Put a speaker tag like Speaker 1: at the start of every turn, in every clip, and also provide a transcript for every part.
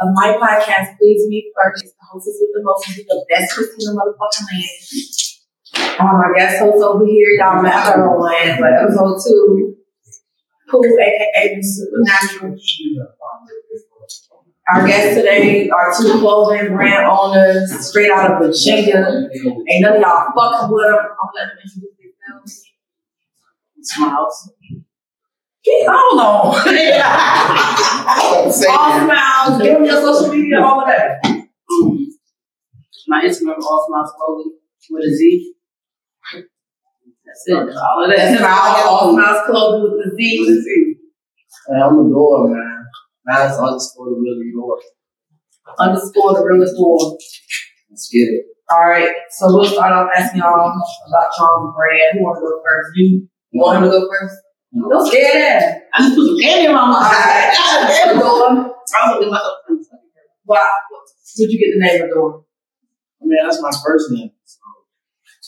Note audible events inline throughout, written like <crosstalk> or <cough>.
Speaker 1: of my podcast, Please Me First. The hostess with the most, the best Christina motherfucking land. Um, my guest host over here, y'all met her on but episode two, Pooh, aka Supernatural. Our guests today are two clothing brand owners straight out of Virginia. Ain't none of y'all fucking with them. I'm letting them introduce themselves. Smilez. Get on on. all smiles. Give them your social media, all of that.
Speaker 2: My Instagram, all smiles clothing with a Z. That's it. That's all of that.
Speaker 1: That's all, all smiles clothing with the Z.
Speaker 2: With a Z.
Speaker 3: Hey, I'm the door, man. Mine's underscore the real Adore.
Speaker 1: Underscore the realest door.
Speaker 3: Let's get it.
Speaker 1: All right. So we'll start off asking y'all about y'all's brand. Who want to go first? You. You want him to go first? Don't scare that.
Speaker 2: I just put some candy in my mouth.
Speaker 1: Alright. Adore.
Speaker 2: I'm gonna do myself.
Speaker 1: Wow. Did you get the name of door?
Speaker 3: I mean, that's my first name. So.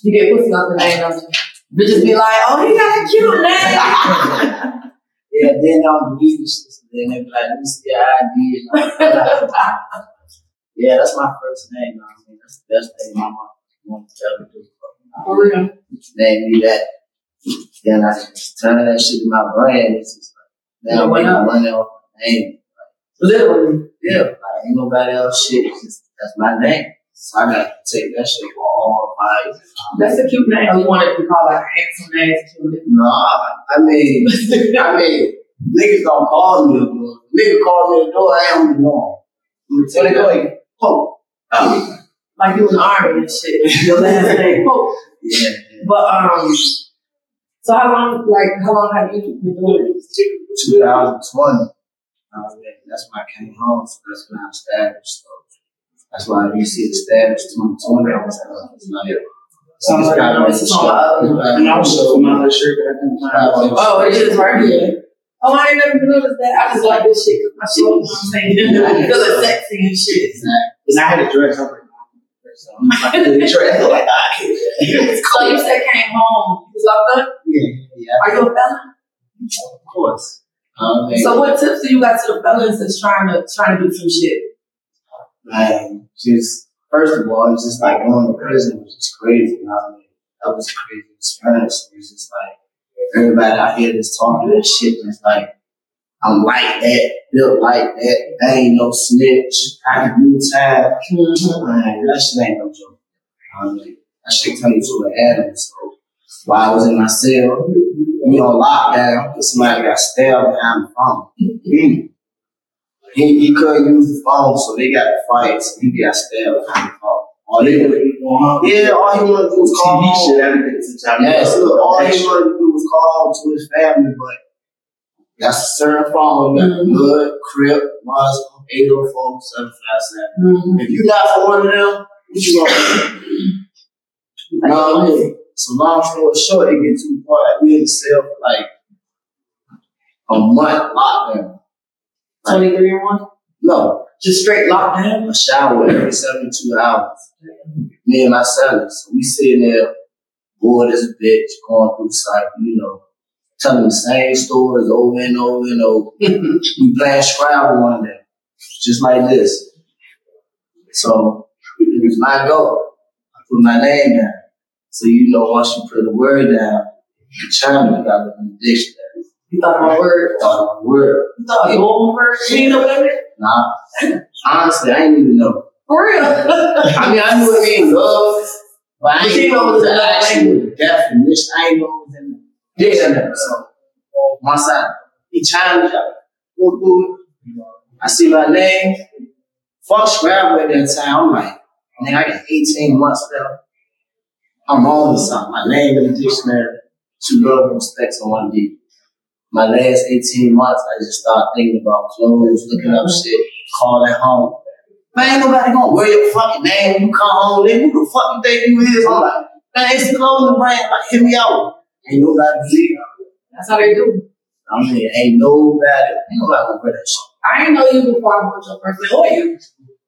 Speaker 1: You get pussy off the name, don't you? Bitches be like, oh, he got a cute name. <laughs>
Speaker 3: Yeah, then I'm reading shit. So then they be like, let me see your ID. And all that. <laughs> yeah, that's my first name. You know what I mean? That's the best thing my mom wanted to ever do.
Speaker 1: For real.
Speaker 3: Name me that. Then I just turn that shit in my brain. It's just like, now I'm
Speaker 1: Why not?
Speaker 3: money off my name.
Speaker 1: Literally.
Speaker 3: Yeah, like ain't nobody else shit. It's just, that's my name. So I gotta take that shit for all my.
Speaker 1: That's a cute name. You want it to be called like a handsome name. cute.
Speaker 3: Nah, I mean, I mean, niggas don't call me Adore. Nigga call me Adore, I the norm. So they go like, oh. Oh.
Speaker 1: like you in the army and shit. Your last name. Pope.
Speaker 3: Yeah, yeah.
Speaker 1: But um, so how long? Like how long have you been doing this?
Speaker 3: 2020. Uh, that's when I came home, so that's when I established. So that's why you see the status 2020. I was it's like, so it's got on the
Speaker 1: This is on my other-
Speaker 4: And also, my other shirt that I can find.
Speaker 1: Oh, it is right here. Oh, I ain't never noticed that. I just like this shit because my shit, you know what I'm saying? <laughs> Because it's sexy and shit.
Speaker 4: And I had a dress. I was like, so I'm like, I did a dress. I'm like, I can't.
Speaker 1: So you said came home. You was locked up?
Speaker 3: Yeah, yeah,
Speaker 1: Are you a felon?
Speaker 3: of course. Um,
Speaker 1: So what tips do you got to the felons that's trying to trying to do some shit?
Speaker 3: Man, just first of all, it's just like going to prison was just crazy. You know what I mean? That was a crazy experience. It was just like everybody out here just talking that shit. It's like I'm like that, built like that. I ain't no snitch. I can do time. Man, that shit ain't no joke. I? That shit turn you to an animal. So while I was in my cell, we on lockdown, because somebody got stabbed behind the phone. He, he couldn't use the phone, so they got to fight. So he got stabbed behind the phone. All they wanted to do, yeah, all he wanted to do was call
Speaker 4: TV
Speaker 3: home.
Speaker 4: shit, everything.
Speaker 3: Yeah, so all he wanted to do was call home to his family, but that's a certain phone. You got
Speaker 1: Mhm.
Speaker 3: Blood, Crip, Muslim, 804 757.
Speaker 1: Mm-hmm.
Speaker 3: If you not for one of them, what you gonna do? You know what I mean? So long story short, it gets to the point like we in the cell for like a month lockdown.
Speaker 1: Twenty three and one.
Speaker 3: No,
Speaker 1: Just straight lockdown.
Speaker 3: a shower every 72 hours. Me and my son, so we sitting there, bored as a bitch, going through cycle, you know, telling the same stories over and over and over. <laughs> we playing Scrabble one day, just like this. So it was my goal. I put my name down. So you know, once you put the word down, you chime you gotta look in the dictionary.
Speaker 1: You thought my word.
Speaker 3: Thought the word.
Speaker 1: You thought your own word. You didn't know what.
Speaker 3: Nah. Honestly, I didn't even know.
Speaker 1: For real.
Speaker 3: I mean, I knew it mean love, but I
Speaker 1: But you
Speaker 3: ain't
Speaker 1: didn't know was
Speaker 3: the actual definition. I ain't know it was in the dictionary. So once I he chimed me, I go through it. I see my name. Fuck Scrabble at that time. I'm like, man, I got 18 months left. I'm on to something. My name in the dictionary. To love and respect someone deep. My last 18 months, I just started thinking about clothes, looking up mm-hmm. shit, calling home. Man, ain't nobody gonna wear your fucking name when you come home, nigga. Who the fuck you think you is? I'm like, man, it's the clothing brand. Like, hit me out. Ain't nobody believe.
Speaker 1: That's how they do.
Speaker 3: I mean, ain't nobody, ain't nobody gonna wear that shit.
Speaker 1: I didn't know you before I bought your first name or you.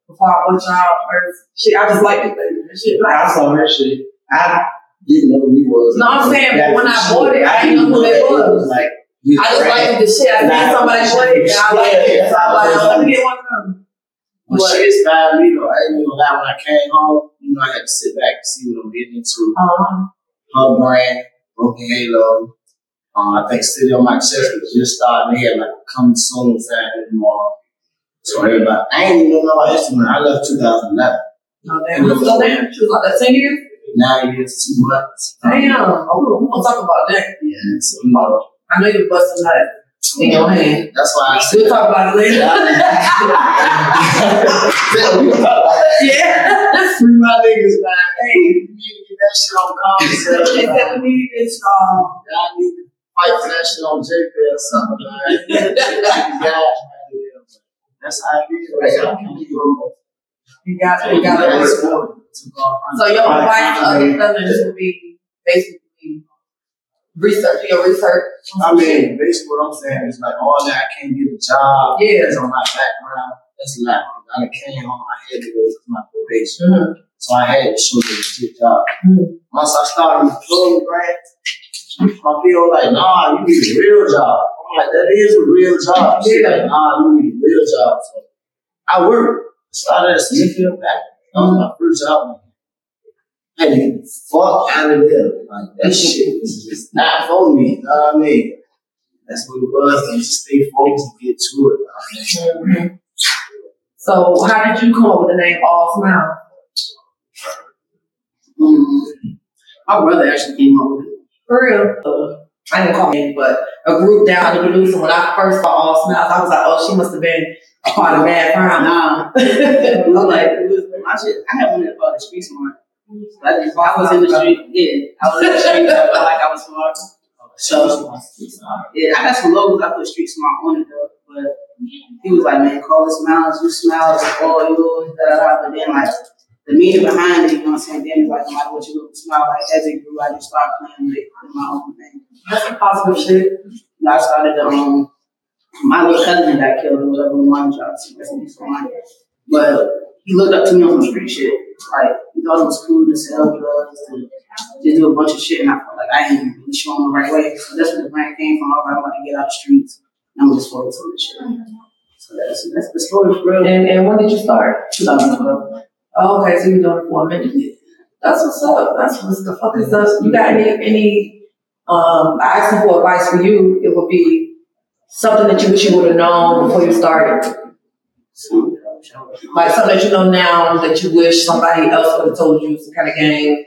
Speaker 1: Before I bought y'all first shit. I just like it, baby. That shit
Speaker 4: I saw that shit. I
Speaker 3: Didn't know who he was.
Speaker 1: No, I'm saying when I bought it,
Speaker 4: shit.
Speaker 1: I didn't know who they
Speaker 3: It
Speaker 1: was.
Speaker 3: like,
Speaker 1: I just liked the shit. I seen somebody bought it and I liked it. So I'm like, oh, let me get one of them.
Speaker 3: But she inspired me though. I ain't even lie. When I came home, you know, I had to sit back and see what I'm getting into.
Speaker 1: Um,
Speaker 3: Her brand, Broken Halo. Um, I think City on My Chest was just starting. They had like coming soon Saturday tomorrow. So everybody, I ain't even know about Instagram. I left 2011.
Speaker 1: no, damn. So damn, she was like that 10 years?
Speaker 3: Nine years, two months.
Speaker 1: Damn. Oh, we're gonna talk about that.
Speaker 3: Yeah, so you know,
Speaker 1: I know you busting that in your hand.
Speaker 3: that's why I said.
Speaker 1: We'll talk about it later. yeah.
Speaker 3: Free my niggas, man. Hey, you need to get that shit on conversation.
Speaker 1: They said we need this, um,
Speaker 3: Y'all need to fight for that shit on JP or something, man. <laughs> Guys, man, That's how it is. Right? Y'all can't do it.
Speaker 1: You got, you got
Speaker 3: Yeah,
Speaker 1: to
Speaker 3: it's cool. To go around.
Speaker 1: So your advice to other fellas would be basically research your research.
Speaker 3: I mean, basically what I'm saying is like all that I can't get a job
Speaker 1: Yeah.
Speaker 3: is on my background. That's a lot. I came home, I had to go to my probation.
Speaker 1: Mhm.
Speaker 3: So I had to show them a good job.
Speaker 1: Mhm.
Speaker 3: Once I started employing grant, my people like, nah, you need a real job. I'm like, that is a real job. She like, nah, you need a real job. So I worked. Started at Smithfield back. That was my first job. I had to get the fuck out of there. Like, that shit was just not for me. You know what I mean? That's what it was. And just stay focused and get to it.
Speaker 1: Mhm. So how did you come up with the name All Smile?
Speaker 2: Um, my brother actually came up with it.
Speaker 1: For real. Uh, I didn't call it, but a group down in Duluth. When I first saw All Smilez, I was like, oh, she must have been a part of Bad Brown.
Speaker 2: Nah, was like it was, I, should, I had one that called the Street Smart. I, just, I was in the street, yeah, I was in the street. I felt like I was smart. So yeah, I got some logos. I put Street Smart on it though, but he was like, man, call it smiles. You smile, it's all yours. Da da da. But then like the meaning behind it, you know what I'm saying? Then it's like no matter what you look, smile. Like as it grew, I just started playing with it my own thing.
Speaker 1: That's some positive shit.
Speaker 2: You know, I started to, um, my little cousin got killed or whatever, one job, some recipes for mine. But he looked up to me on some street shit. Like, he thought it was cool to sell drugs, to just do a bunch of shit, and I felt like I ain't really showing the right way. So that's where the brand came from. I was I'm about to get out the streets, and I'm gonna just focus on this shit. So that's, that's the story for real.
Speaker 1: And and when did you start?
Speaker 2: 2012.
Speaker 1: Oh, okay, so you've doing it for a minute. That's what's up. That's what's the fuck is up. You got any any um I asked for advice for you, it would be something that you wish you would have known before you started. Like something that you know now that you wish somebody else would have told you some kind of game.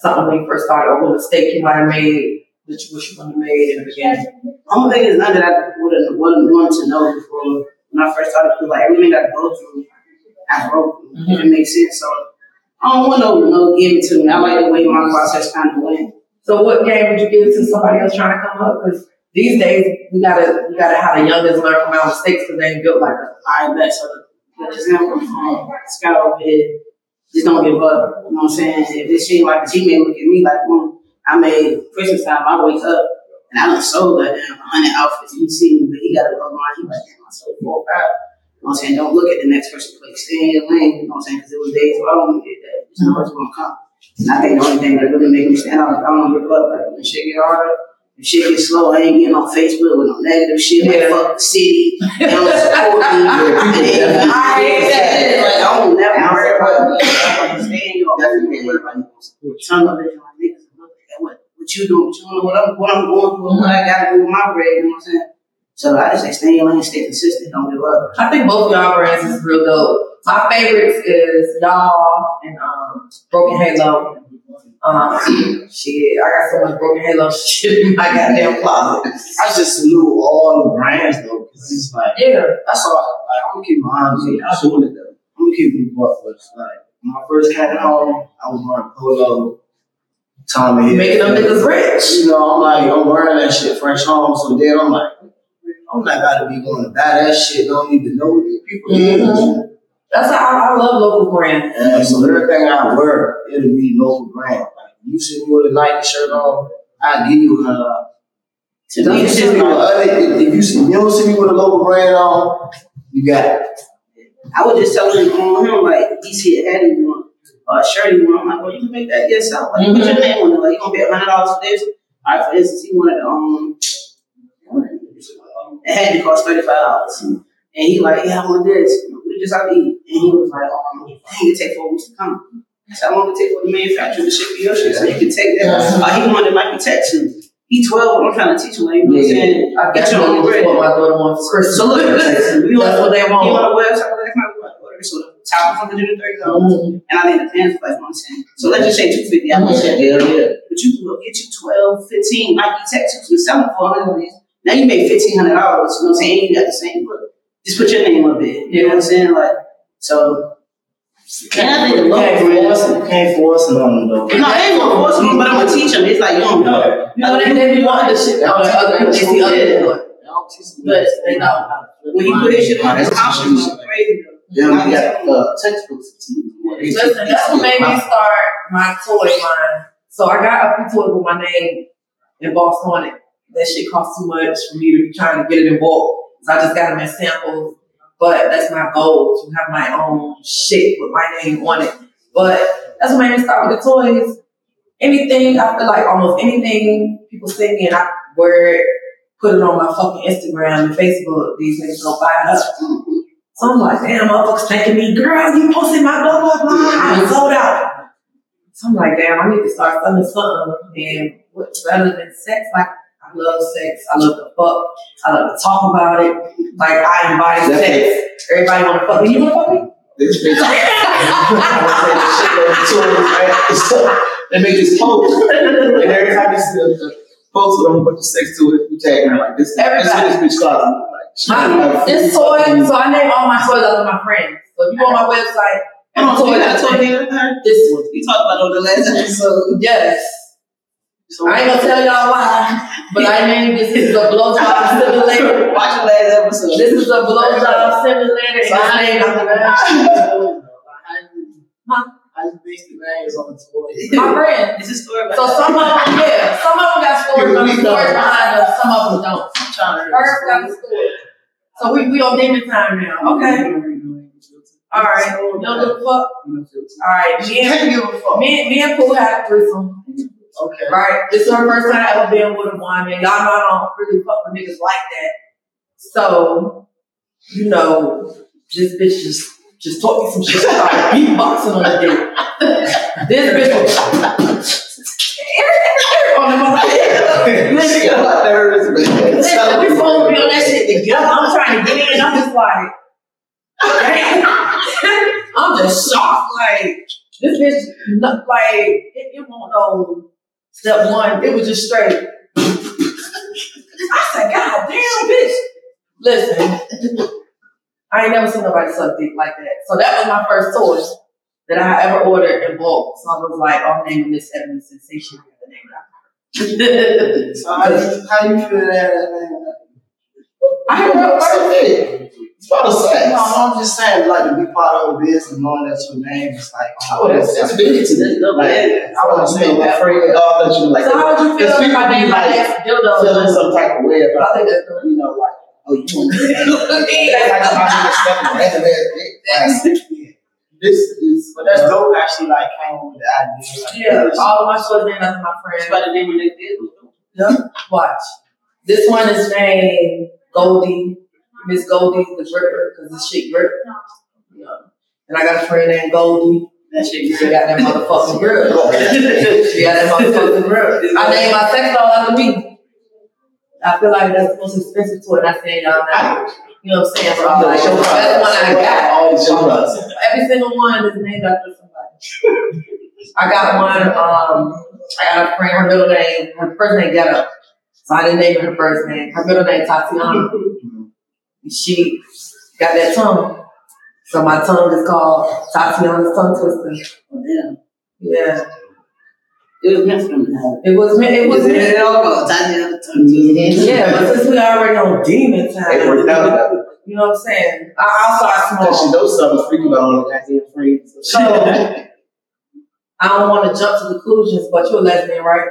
Speaker 1: Something when you first started or a mistake you might have made that you wish you wouldn't have made in the beginning.
Speaker 2: I don't think it's nothing that I would have would wanted to know before when I first started. Cause like everything that I go through, I broke through. Mm-hmm. If it makes sense. So I don't want no no give it to me. I like the way my process kind of went.
Speaker 1: So what game would you give to somebody else trying to come up? Because these days we gotta we gotta have the youngest learn from our mistakes because they ain't built like us.
Speaker 2: I bet so. For example, um, Scott over here, just don't give up. You know what I'm saying? If this shit like she may look at me like, mm, I made Christmas time. I wake up and I done sold that damn hundred outfits. You see me, but he got a little line. He like, damn, I sold four or five. You know what I'm saying? Don't look at the next person play. Stay in your lane. You know what I'm saying? Because it was days where I don't get that. Know what's gonna come. And I think the only thing that really make me stand out is I don't give up. Like when shit get harder, if shit get slow, I ain't getting on Facebook with no negative shit. Like
Speaker 1: Yeah.
Speaker 2: fuck the city. They don't support me. And then I hate that. Like I don't never worry about it. Like stay in your definitely worry about it. Tunnel vision, like niggas look at what what you doing, what you doing, what I'm what I'm going through, what I gotta do with my bread. You know what I'm saying? So I just say stay in your lane, stay consistent, don't give up.
Speaker 1: I think both y'all brands is real dope. My favorites is y'all and um Broken Halo. Um, <clears throat> shit, I got so much Broken Halo <laughs> shit in my goddamn closet.
Speaker 3: I just knew all the brands though, because it's like,
Speaker 1: Yeah,
Speaker 3: that's all. Like, I'm gonna keep my arms in. I'm doing it though. I'm gonna keep it buck, but like, when I first came home, I was wearing polo, Tommy
Speaker 1: making them niggas rich.
Speaker 3: You know, I'm like, I'm wearing that shit fresh home, so then I'm like, I'm not about to be going to buy that shit. I Don't even know these people.
Speaker 1: Mhm. That's how I, I love local brands.
Speaker 3: And so everything I wear, it'll be local brand. Like you see me with a Nike shirt on, I give you a.
Speaker 2: To
Speaker 3: If
Speaker 2: me,
Speaker 3: you
Speaker 2: it's
Speaker 3: see
Speaker 2: just
Speaker 3: me with
Speaker 2: like,
Speaker 3: if if you see, you don't see me with a local brand on, you got it.
Speaker 2: I would just tell him on him like he's here hat he want or a uh, shirt he want. I'm like, well, you can make that yourself. Like, put your mm-hmm. name on it. Like, you gonna pay hundred dollars for this? All right, for instance, he wanted um, it had to cost thirty five dollars, and he like, yeah, I want this. We we just to eat. And he was like, oh, it take four weeks to come. I said, how long it take for the manufacturer to ship your shit so you can take that? Uh, he wanted Nike Techs. He 12, I'm trying to teach him, like, you know what I'm saying?
Speaker 3: I
Speaker 2: Get
Speaker 3: got
Speaker 2: your own
Speaker 3: you
Speaker 2: bread.
Speaker 3: what my daughter wants Christmas.
Speaker 2: So look, you
Speaker 3: That's what
Speaker 2: want you
Speaker 3: want.
Speaker 2: want a website night, we want to. So the top was $130.
Speaker 3: Mhm.
Speaker 2: And I think the pants like 110 So let's just say 250 I want
Speaker 3: Mhm.
Speaker 2: Hell yeah. But you can go get you 12, 15 Nike Tech suits and sell them for 100 dollars. Now you made $1,500. You know what I'm saying? And you got the same look. Just put your name up it. You know what I'm saying? Like, so. And I think
Speaker 4: You
Speaker 2: the low
Speaker 4: can't
Speaker 2: brands.
Speaker 4: force it. You can't force it on them though.
Speaker 2: No, I ain't gonna force them, but I'm gonna teach them. It's like, you don't know.
Speaker 3: You know, they, they be wanting the shit on the other, they see other people. do it. But they don't.
Speaker 2: When you put this shit on, it's confidence. It's crazy though.
Speaker 4: Yeah, we got uh, textbooks.
Speaker 1: Listen, that's what made me start my toy line. So I got a few toys with my name embossed on it. That shit cost too much for me to be trying to get it in bulk. So I just got them as samples. But that's my goal to have my own shit with my name on it. But that's what made me start with the toys. Anything, I feel like almost anything people send me and I wear it, put it on my fucking Instagram and Facebook, these niggas go buy it up. So I'm like, damn, motherfuckers thanking me, girl, you posted my blah, blah, blah. I sold out. So I'm like, damn, I need to start selling something. And what's better than sex? Like, I love sex. I love to fuck. I love to talk about it. Like, I embody
Speaker 4: That's
Speaker 1: sex. Everybody want to fuck me. You want to fuck me?
Speaker 4: This bitch. They make this post, and every time you see a post with them, put the sex to it, you tag her like this. That's what this bitch closet look like.
Speaker 1: This toy, so I name all my toys after my friends. So if you go on my website,
Speaker 2: Come on,
Speaker 1: toy
Speaker 2: you got a
Speaker 1: that
Speaker 2: toy here with her?
Speaker 1: this one.
Speaker 2: You talked about it on the last <laughs> episode.
Speaker 1: Yes.
Speaker 2: So
Speaker 1: I ain't gonna tell y'all why, but I named this, this is a blowjob simulator.
Speaker 2: Watch the last episode.
Speaker 1: This is a blowjob simulator, and it's named after my,
Speaker 4: I just based the names on the toy.
Speaker 1: my friend.
Speaker 2: It's a story about
Speaker 1: So some of them, yeah, some of them got stories, but the stories behind them, some of them don't.
Speaker 2: I'm trying to
Speaker 1: First got the story. So we, we on demon time now, okay? Alright, don't give a fuck? Alright, me and,
Speaker 4: Can't give a fuck.
Speaker 1: me, me and Pooh had a threesome,
Speaker 4: Okay.
Speaker 1: right? This is her first time ever being with a woman. Y'all know I don't really fuck with niggas like that. So, you know, this bitch just, just taught me some shit about beatboxing on the dick. <laughs> This bitch was <laughs> on the motherfucker. Listen,
Speaker 4: I'm not nervous, man.
Speaker 1: Listen, we supposed to be on that shit together. I'm trying to get in. I'm just like, <laughs> I'm just shocked. Like, this bitch, like, it, it won't know step one. It was just straight. I said, God damn, bitch. Listen, I ain't never seen nobody suck dick like that. So that was my first toy that I ever ordered in bulk. So I was like, oh, I'm naming this Ebony Sensation. I got the name it after.
Speaker 4: So how you, how you feel that, man?
Speaker 1: I ain't real first.
Speaker 4: It's about the sex. No, I'm just saying, like, to be part of a business and knowing that's your name, it's like, oh, that's, that's big to me. Like, I want to say, my friend, oh, that you like,
Speaker 1: So how would you feel if I named my
Speaker 4: like,
Speaker 1: next dildo?
Speaker 4: feeling some type of way
Speaker 1: I
Speaker 4: about,
Speaker 1: think that's
Speaker 4: you know, like, oh, you want to like, I'm not even stepping right <laughs> in there. Like, This is, but that's uh, dope. Actually, like, came with the idea. Like,
Speaker 1: Yeah, all of my shows named after my
Speaker 2: It's
Speaker 1: friend.
Speaker 2: about the day when they did.
Speaker 1: Watch. This one is named Goldie, Miss Goldie the Gripper, because this shit grip. And I got a friend named Goldie.
Speaker 2: That shit
Speaker 1: She got that motherfucking grip. she got that motherfucking grip. <laughs> I named my sex doll after me. I feel like that's the most expensive toy, and I saying y'all. You know what I'm saying? I'm like, that's one I got.
Speaker 4: All.
Speaker 1: Every single one is named after somebody. I got one, um, I got a friend, her middle name, her first name Ghetto. So I didn't name her first name. Her middle name Tatiana. Mm-hmm. She got that tongue. So my tongue is called Tatiana's tongue twister.
Speaker 2: Oh, damn.
Speaker 1: Yeah.
Speaker 2: It was meant for them to have.
Speaker 1: It was me, it was me.
Speaker 2: It all goes. I did the tongue twister.
Speaker 1: Yeah, but since we already on demon time,
Speaker 4: It worked out.
Speaker 1: you know what I'm saying? I, I'll start
Speaker 4: Because she
Speaker 1: small.
Speaker 4: knows something freaky about all the goddamn friends.
Speaker 1: So I don't want to jump to conclusions, but you're a lesbian, right?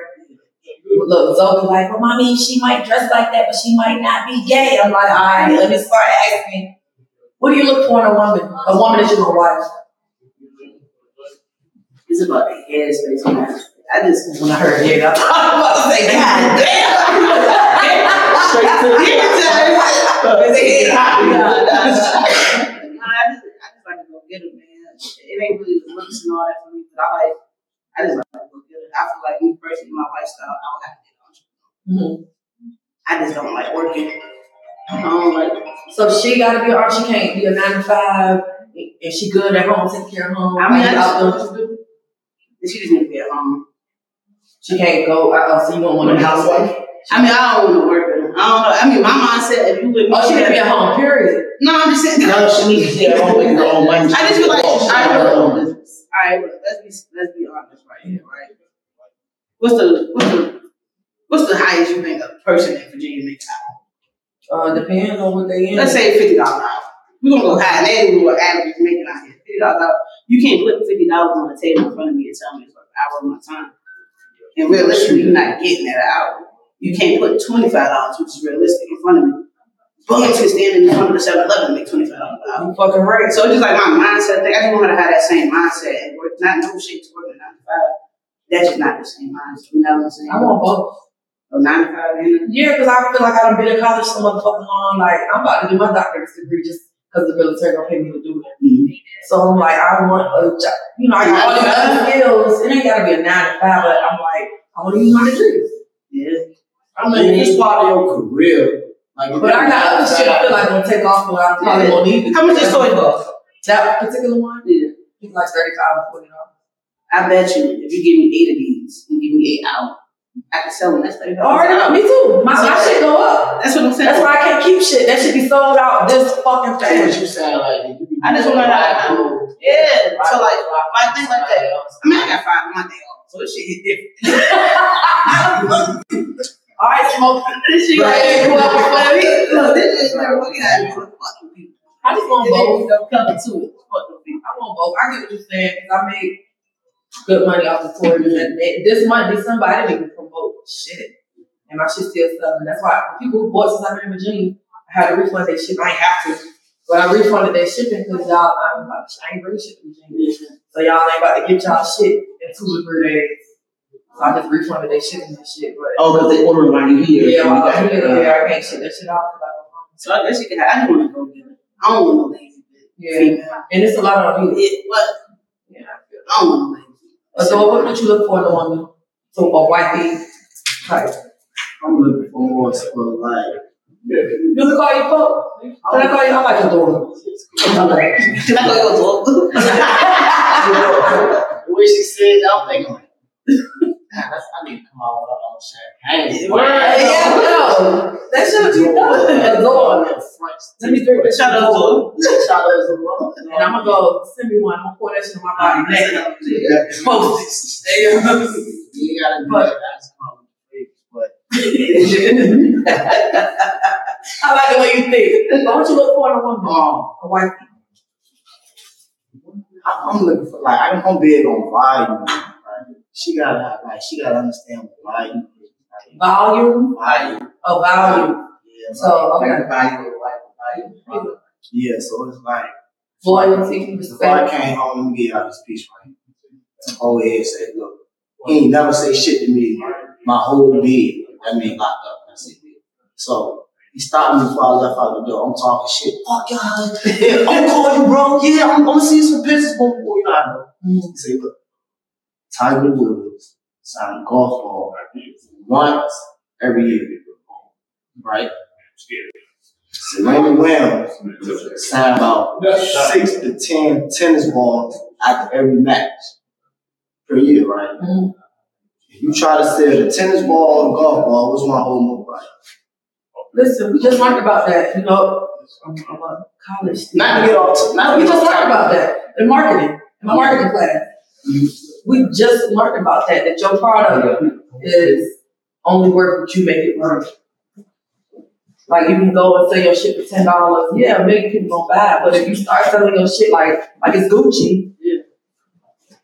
Speaker 1: Look, Zoe like, well, mommy, she might dress like that, but she might not be gay. I'm like, all right, let me start asking. What do you look for in a woman? A woman that you're gonna wife.
Speaker 2: It's about the headspace, man. I just
Speaker 1: When I heard it, I thought <laughs> I was about to say, God
Speaker 4: Straight to the <laughs>
Speaker 2: Nah, nah, nah. I it man. It ain't really the looks and all that for me, but I like, I just like to look good. I feel like me personally, my lifestyle, I would have to be an entrepreneur.
Speaker 1: Mhm.
Speaker 2: I just don't like working. I don't like,
Speaker 1: So she gotta be, or she can't be a nine to five, and she good at home, taking care of home.
Speaker 2: I mean, I
Speaker 1: like,
Speaker 2: just-
Speaker 1: out there, what you do?
Speaker 2: she just need to be at home.
Speaker 1: She can't go out, so you don't want a housewife.
Speaker 2: I mean, I don't want to work. I don't know. I mean, my mindset, if you look
Speaker 1: Oh, she can be at home, period.
Speaker 2: No, I'm just saying.
Speaker 3: No, she needs to be at home making her own money.
Speaker 2: I just feel like
Speaker 3: She
Speaker 2: I
Speaker 3: got her
Speaker 2: know.
Speaker 3: own.
Speaker 2: All right, let's be let's be honest right here, right? What's the what's the what's the highest you think a person in Virginia makes out?
Speaker 1: Uh, depends on what they in.
Speaker 2: Let's say fifty dollars an hour. We're gonna go high, and that's what average is making out here. Fifty dollars an hour. You can't put fifty dollars on the table in front of me and tell me it's worth an hour of my time. And realistically, you're not getting that hour. You can't put twenty five dollars, which is realistic, in front of me. Bullets is standing in front of the 7 Eleven make twenty five dollars an hour.
Speaker 1: You fucking right.
Speaker 2: So it's just like my mindset thing. I just want to have that same mindset and work, not no shit to work at nine to five. That's just not the same mindset. You know what I'm saying?
Speaker 1: I want both.
Speaker 2: a nine to five and
Speaker 1: Yeah, because I feel like I've been in college so motherfucking long. Like, I'm about to do my doctorate degree just because the military gonna pay me to do it. Mm-hmm. So I'm like, I want a job. You know, I got all these other skills. It ain't gotta be a nine to five, but I'm like, I want to use my degree.
Speaker 2: yeah.
Speaker 3: I mean, it's part of your career. Like,
Speaker 1: But I got other shit I feel like gonna take off, but I probably won't need it.
Speaker 2: How much is toy cost?
Speaker 1: That particular one?
Speaker 2: Yeah.
Speaker 1: It's like 35 or 40 dollars.
Speaker 2: I bet you if you give me eight of these and give me eight out, I can sell them. That's thirty
Speaker 1: Oh,
Speaker 2: dollars.
Speaker 1: no, me too. My, my shit go up.
Speaker 2: That's what I'm saying.
Speaker 1: That's why I can't keep shit. That should be sold out this fucking
Speaker 3: That's what
Speaker 1: fast.
Speaker 3: you sound like. You be
Speaker 2: I just want to
Speaker 3: right,
Speaker 2: know. Yeah. So like, like things like that. I mean, I got five on my day off, so this shit hit different. <laughs> <laughs>
Speaker 1: All right, smoke.
Speaker 2: this shit
Speaker 1: Right.
Speaker 2: like, well, for me, look, this is never looking at me. Fuck them people.
Speaker 1: I just want both.
Speaker 2: you come to it. Fuck them people.
Speaker 1: I want both. I get what you're saying because I made good money off the tourism. And this month, December, I didn't even promote shit. And my shit still selling. That's why people who bought since I've been in Virginia, I had to refund their shit. I ain't have to. But I refunded their shipping because y'all, I'm like, I ain't bring shit to Virginia. So y'all ain't about to get y'all shit in two to three days. So I just refunded their shipping and shit. But
Speaker 3: Oh, because they order while you here.
Speaker 1: yeah, while I'm here, yeah, I can't shit that shit off.
Speaker 2: So I guess you can. I just want to go get it. I don't want no lazy bitch.
Speaker 1: yeah.
Speaker 2: Female.
Speaker 1: And it's a lot on you.
Speaker 2: It, what?
Speaker 1: Yeah, I feel
Speaker 2: I don't want no lazy.
Speaker 1: So what would you look for in a woman? So a wifey type.
Speaker 3: I'm looking for more for like.
Speaker 1: You can call you Pope. Can I call you? I like your daughter. <laughs> Okay.
Speaker 2: Can I go to a
Speaker 3: the way she said, that, I'm thinking, like, damn, that's, I need to come out with a little champagne.
Speaker 1: Hey, yeah, no. That should be done. Adore. Let me drink this
Speaker 2: Shout out to
Speaker 3: Shout out to
Speaker 1: And I'm gonna go send me one. I'm gonna pour that shit on my body. Next. Post it. You go.
Speaker 3: Gotta do that. That's
Speaker 1: I like the way you think. But what you look for in a woman?
Speaker 3: um,
Speaker 1: A wife.
Speaker 3: I'm looking for like I'm big on value. She gotta have, like she gotta understand what value is. Like,
Speaker 1: Volume.
Speaker 3: value.
Speaker 1: A value.
Speaker 3: Yeah.
Speaker 1: So,
Speaker 3: like,
Speaker 1: okay.
Speaker 3: like value of life. Value. Yeah. So it's like
Speaker 1: Loyalty.
Speaker 3: if I came home, let me get out this piece right. Old head said, look, he ain't never say shit to me my whole day. That mean locked up. I said, yeah. So he stopped me before I left out the door. I'm talking shit. Fuck y'all. Yeah, <laughs> I'm calling you, bro. Yeah, I'm, I'm gonna see some business before you know. I know.
Speaker 1: Mm.
Speaker 3: He said, look, Tiger Woods signed a golf ball once every year. Right? Serena Williams signed about six to ten tennis balls after every match per year, right?
Speaker 1: Mhm.
Speaker 3: If you try to sell the tennis ball or the golf ball, what's my whole move right?
Speaker 1: Listen, we just learned about that. You know, a college.
Speaker 3: Not to get off. Not to
Speaker 1: we just learned about that in marketing, in my marketing class. We just learned about that, that your product is only worth what you make it worth. Like you can go and sell your shit for ten dollars, yeah, maybe people gonna buy it. But if you start selling your shit like like it's Gucci,
Speaker 2: Yeah.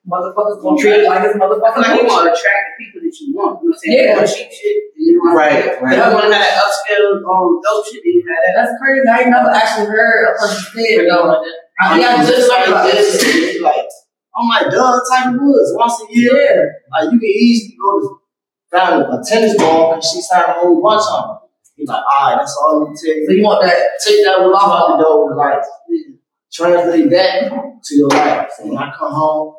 Speaker 1: motherfuckers gonna treat it like it's
Speaker 2: I
Speaker 1: motherfucking
Speaker 2: like you want to attract the people that you want. You know what I'm saying?
Speaker 1: Yeah.
Speaker 2: You want cheap shit. And you want
Speaker 3: Right,
Speaker 2: If
Speaker 3: right.
Speaker 2: you want to have that upscale, um, dope shit, you have that.
Speaker 1: That's crazy. I ain't never actually heard a person say it though. I, yeah, I just learned about this.
Speaker 3: like, I'm like, duh, Tiger Woods once a year. Like you can easily go to find a tennis ball and she's signed a whole bunch of them. He's like, all right, that's all gonna tell
Speaker 1: So
Speaker 3: you.
Speaker 1: you want that?
Speaker 3: Take that one off the door with like, translate that to your life. So when I come home,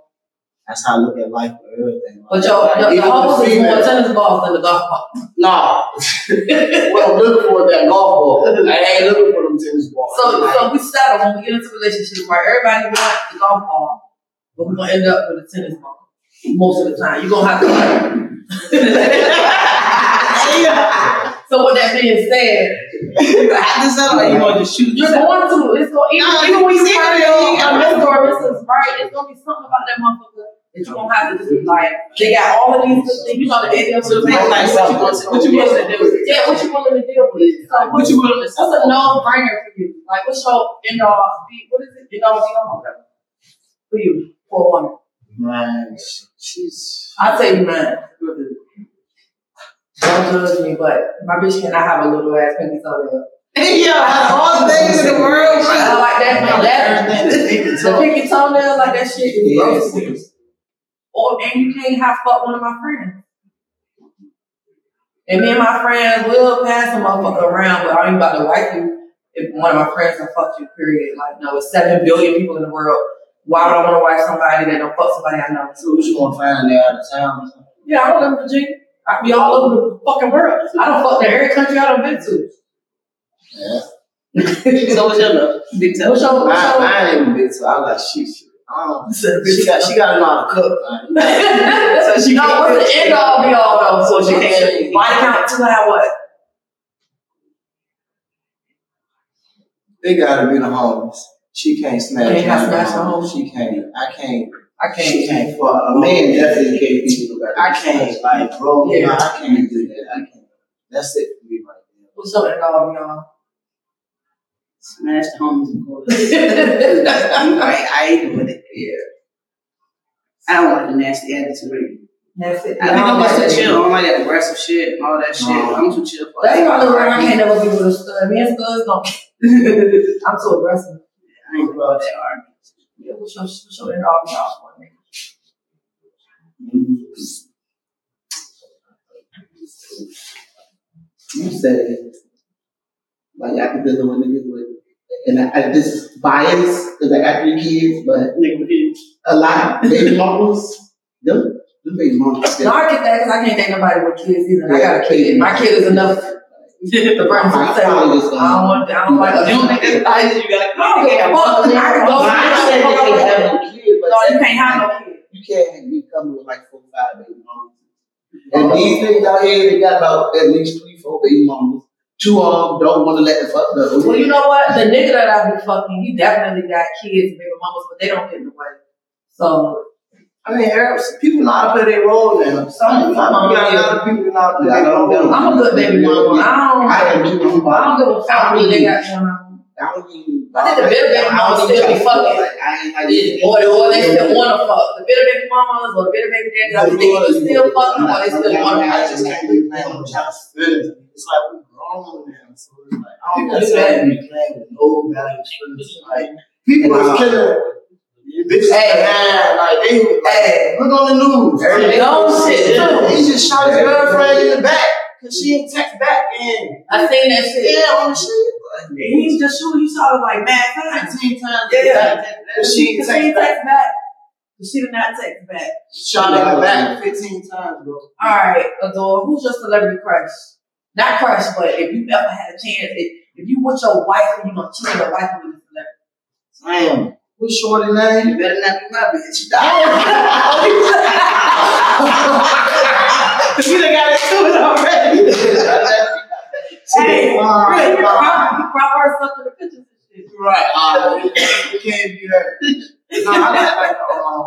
Speaker 3: that's how I look at life for everything.
Speaker 1: But yo,
Speaker 3: Like,
Speaker 1: the, the
Speaker 3: even
Speaker 1: hoes is more tennis balls than the golf ball.
Speaker 3: Nah. what I'm looking for that golf ball. I ain't looking for them tennis balls.
Speaker 1: So,
Speaker 3: Like,
Speaker 1: so we settle when we get into relationships, right? Everybody wants the golf ball, but we're gonna end up with a tennis ball most of the time. You're gonna have to. <laughs> so with that being said,
Speaker 2: You going to have to settle or you gonna just shoot
Speaker 1: you're going to. It's going even,
Speaker 2: No,
Speaker 1: even when you
Speaker 2: see,
Speaker 1: find
Speaker 2: yeah.
Speaker 1: a Mr. Mrs. Right, it's gonna be something about that motherfucker that you gonna have to just like, they got all of these things. You know the idea of
Speaker 2: it's like, what you want to- what you want to do?
Speaker 1: Yeah, what you willing to deal with? So
Speaker 2: What you willing to
Speaker 1: What's a no-brainer for you? Like, what's your end all? be- What is it? End all, be. For you, for a woman.
Speaker 3: man, she's.
Speaker 1: I tell you, man. Don't judge me, but my bitch cannot have a little ass pinky toe
Speaker 2: Yeah, like all the things in the world,
Speaker 1: I
Speaker 2: bro.
Speaker 1: like that. man. That the pinky toenail, like that shit is gross. to me. Or and you can't have fuck one of my friends. And me and my friends will pass a motherfucker around, but I ain't about to wipe you if one of my friends can fuck you, period. Like, no, it's seven billion people in the world. Why would I want to wipe somebody that don't fuck somebody I know?
Speaker 3: So what you gonna find there out of town?
Speaker 1: Yeah, I don't live in Virginia. I be all over the fucking world. I don't fuck in every country I done been to.
Speaker 3: Yeah.
Speaker 2: So what's your love? Big toe.
Speaker 1: What's your,
Speaker 3: I,
Speaker 1: what's your,
Speaker 3: I ain't even big, so I like shit. shit. I She got, she got to know how to cook.
Speaker 1: So she no, what's the end all be all though? So she
Speaker 2: can't-
Speaker 1: body count two out what?
Speaker 3: They gotta be the homies. She can't smash.
Speaker 1: Can't have
Speaker 3: none
Speaker 1: smash
Speaker 3: the
Speaker 1: the.
Speaker 3: She can't. I can't.
Speaker 1: I
Speaker 3: She
Speaker 1: can't.
Speaker 3: can't fuck. A man definitely can't be. I can't like, bro.
Speaker 1: Yeah.
Speaker 3: Yeah. I can't do that. I can't. That's it for me right there.
Speaker 1: What's up end all be all?
Speaker 2: Smash the homies and go. <laughs> I, I ain't with it. Yeah. I don't like the nasty attitude.
Speaker 1: That's it.
Speaker 2: I think I'm just too chill. I don't like that aggressive shit and all that shit.
Speaker 3: No.
Speaker 2: I'm too chill for
Speaker 1: That's
Speaker 2: that.
Speaker 1: probably why I can't never be with a stud. Me and studs don't. <laughs> I'm too aggressive.
Speaker 2: I ain't about that argument.
Speaker 1: Yeah, what's your, what's your end all be all for
Speaker 5: you said it. Like I can deal with niggas with, and I, I this is bias because I got three kids, but
Speaker 2: Nigga with kids.
Speaker 5: a lot baby mamas, them, them baby mamas.
Speaker 1: No, I get that because I can't date nobody with kids either. and I got a kid. My kid is enough to bring to the
Speaker 5: My
Speaker 1: table. I don't um, want. I don't like.
Speaker 2: You don't think that's biased? You got
Speaker 1: I don't give a fuck. I can.
Speaker 5: I said they can't have no kids, but
Speaker 1: No, you can't have no kid.
Speaker 5: you can't be coming with like four, five baby mamas. And these niggas out here, they got about at least three, four baby mamas. Two of them don't want to let the fuck go.
Speaker 1: Well, you know what? The nigga that I be fucking, he definitely got kids and baby mamas, but they don't get in the way. So
Speaker 3: I mean, Arabs, people know how to play their role now. Some, got a lot of people know how to play their role.
Speaker 1: I'm a good baby mama. I don't.
Speaker 5: I am too. I'm
Speaker 1: I don't give a fuck what they got going on.
Speaker 5: I don't even.
Speaker 1: I think the bitter baby mamas still be fucking.
Speaker 5: Like, I like this.
Speaker 1: Or, or they still want to fuck. The bitter baby mamas or the bitter baby daddies, I think they still fucking or they still want to
Speaker 3: I
Speaker 1: fuck.
Speaker 3: just can't be playing with child's feelings. It's like we're grown now, so it's like I don't
Speaker 1: People do
Speaker 3: necessarily
Speaker 1: that.
Speaker 3: be playing with no feelings. Like people is killing bitches.
Speaker 1: Hey.
Speaker 3: man, like they
Speaker 1: Hey.
Speaker 3: look on the news.
Speaker 1: They dumb shit too.
Speaker 3: He just shot his girlfriend in the back because she didn't text back and
Speaker 1: I seen that shit.
Speaker 3: yeah on the shit.
Speaker 1: He's just shooting. He shot her like mad times.
Speaker 3: Fifteen times.
Speaker 1: Yeah.
Speaker 3: But she didn't
Speaker 1: she
Speaker 3: text back.
Speaker 1: back. She did not text back.
Speaker 3: Shot in the back fifteen times, bro.
Speaker 1: All right, Adore, who's your celebrity crush? Not crush, but if you ever had a chance, if, if you with your wife and you gonna cheat your wife with a celebrity.
Speaker 3: Damn. What's shorty name?
Speaker 2: You better not be my bitch. <laughs> <laughs> You done got into it already. <laughs>
Speaker 1: Hey,
Speaker 3: Wow,
Speaker 1: really, you
Speaker 3: wow.
Speaker 1: crop, you crop her in the pictures and shit.
Speaker 3: Right. Uh, it can't be her. No, I like, like um,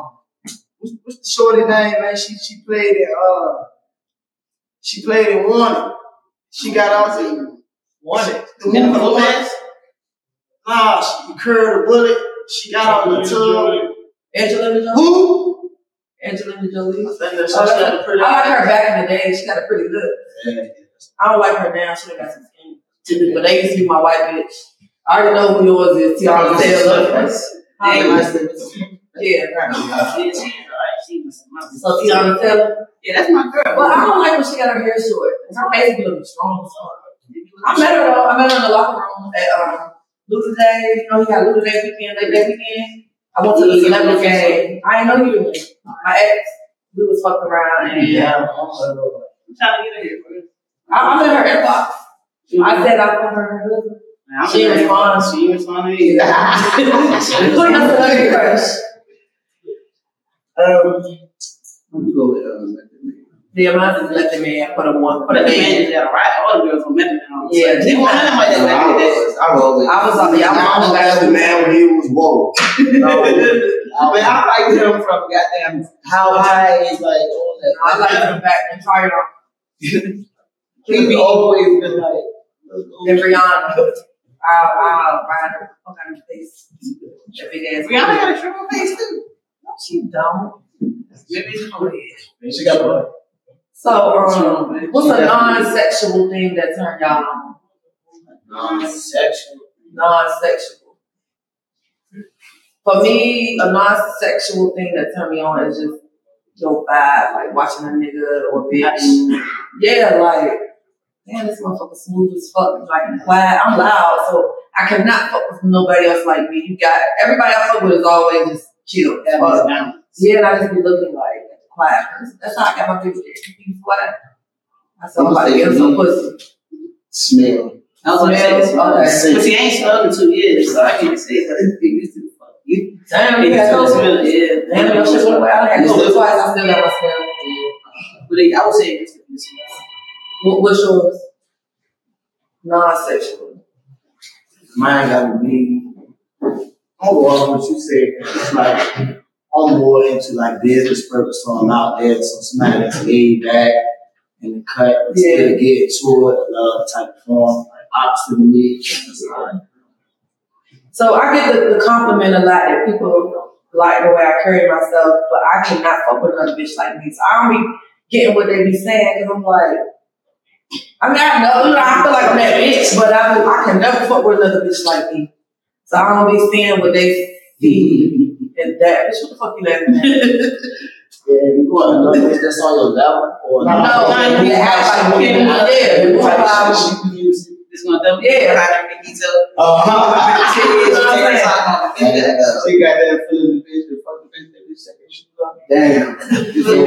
Speaker 3: what's, what's the shorty name, man? She she played it. Uh, she played it Wanted. She got out to
Speaker 1: Want it.
Speaker 3: the
Speaker 2: Jennifer
Speaker 3: movie
Speaker 2: Lopez?
Speaker 3: Wanted. Nah, she curved the bullet. She got out the tub.
Speaker 1: Angelina Jolie.
Speaker 3: Who?
Speaker 1: Angelina Jolie.
Speaker 3: I think that's
Speaker 1: Oh,
Speaker 3: she
Speaker 1: that's-
Speaker 3: got a pretty.
Speaker 1: I like her back in the day. She got a pretty look.
Speaker 3: Yeah.
Speaker 1: I don't like her now. She got some skin. But they used to be my white bitch. I already know who yours is. Teyana Taylor.
Speaker 2: Hey,
Speaker 5: Nice to-
Speaker 1: Yeah.
Speaker 2: She right? She was my
Speaker 1: So Teyana Taylor.
Speaker 2: Yeah, that's my girl.
Speaker 1: But I don't like when she got her hair short. Her face be looking strong as. I met her though. I met her in the locker room at um Luther Day, you know, he got Luther Day weekend, Labor Day weekend. I went to the
Speaker 2: Yeah,
Speaker 1: celebrity
Speaker 2: yeah.
Speaker 1: game. I didn't know you were. My ex, we was fucking around and
Speaker 3: Yeah.
Speaker 2: I'm trying to get in here for this.
Speaker 1: I, I'm in her inbox. I said I put her in her husband.
Speaker 2: I'm
Speaker 1: She
Speaker 2: in here.
Speaker 1: responded.
Speaker 2: She responded <laughs> either.
Speaker 1: Who your celebrity crush?
Speaker 5: Um, I'm gonna go with um, Method Man.
Speaker 1: Yeah, mine is let the man put a one, put
Speaker 2: But
Speaker 1: a
Speaker 2: the man
Speaker 1: man.
Speaker 2: is that right? All the girls from Method Man on.
Speaker 1: Yeah,
Speaker 2: they want nothing like that.
Speaker 3: I
Speaker 2: Like that.
Speaker 3: was, I was,
Speaker 1: I was on the- I was on the
Speaker 3: man when he was woke. <laughs>
Speaker 5: I mean, I like him from goddamn how high is like all that.
Speaker 1: I like him back and try it on.
Speaker 5: He's always been like.
Speaker 1: And Brianna, I'll, I'll ride her, fuck out her face. That.
Speaker 2: Rihanna got a triple face too.
Speaker 1: No, she don't.
Speaker 2: Maybe it's her head.
Speaker 3: She got one.
Speaker 1: So, um, what's a non-sexual thing that turned y'all on?
Speaker 3: Non-sexual.
Speaker 1: Non-sexual. For me, a non-sexual thing that turned me on is just your vibe, like watching a nigga or bitch. Yeah, like, damn, this motherfucker smooth as fuck, like quiet. I'm loud, so I cannot fuck with nobody else like me. You got everybody I fuck with is always just chill. Yeah, and I just be looking like a. That's how I got my people there. Be quiet. I saw somebody get some pussy.
Speaker 3: Smell.
Speaker 2: I was gonna say,
Speaker 1: Smell, okay.
Speaker 2: but see, ain't smelled in two years, so I can't say that it used to fuck you.
Speaker 1: Damn,
Speaker 2: It
Speaker 1: you got
Speaker 2: to
Speaker 1: those
Speaker 2: smell, yeah.
Speaker 1: Damn, your shit went away. I had to go twice. I still got my smell.
Speaker 2: But I would say it's it's-
Speaker 1: What, what's yours? Non-sexual.
Speaker 3: Mine gotta be. I'm going with what you said. It's like I'm more into like business purpose, so I'm out there. So somebody that's laid back the cut, still
Speaker 1: Yeah.
Speaker 3: get to it, love type of form, like opposite of me.
Speaker 1: So I get the, the compliment a lot that people like the way I carry myself, but I cannot fuck with another bitch like me. So I don't be getting what they be saying because I'm like, I mean, I know, you know, I feel like I'm that bitch, but I, I can never fuck with another bitch like me. So I don't be seeing what they see and that. Bitch, what the fuck you laughing at?
Speaker 3: Yeah, you want to know if that's on your level or
Speaker 1: No,
Speaker 3: not?
Speaker 1: no, you act like you can do <laughs> <laughs> it.
Speaker 3: What type
Speaker 1: Yeah,
Speaker 3: of shit she be using?
Speaker 2: it's gonna double.
Speaker 1: Yeah.
Speaker 2: Behind her detail.
Speaker 3: Uh-huh.
Speaker 5: She got that feeling the bitch, the fuck the bitch, that bitch second shit up.
Speaker 3: Damn.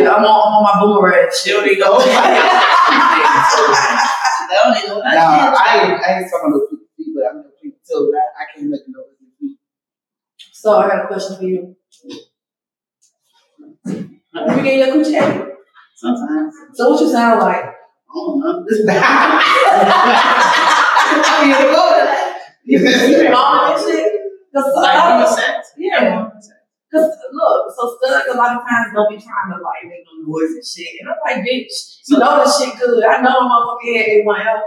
Speaker 1: Yeah, I'm on, I'm on my boomerang
Speaker 2: She
Speaker 1: shit.
Speaker 2: don't <laughs> don't even know
Speaker 5: Nah, I ain't, I ain't talking about no people feet, but I mean, people tell that I can't make no feet.
Speaker 1: So I got a question for you. Me get your coochie ate.
Speaker 2: Sometimes.
Speaker 1: So what you sound like?
Speaker 2: I don't know. <laughs> I mean, you that.
Speaker 1: You been on and shit? Cause
Speaker 2: Like,
Speaker 1: of, yeah. Cause look, so studs a lot of times don't be trying to like make no noise and shit. And I'm like, bitch, you know this shit good. I know I'm motherfucking head everyone else.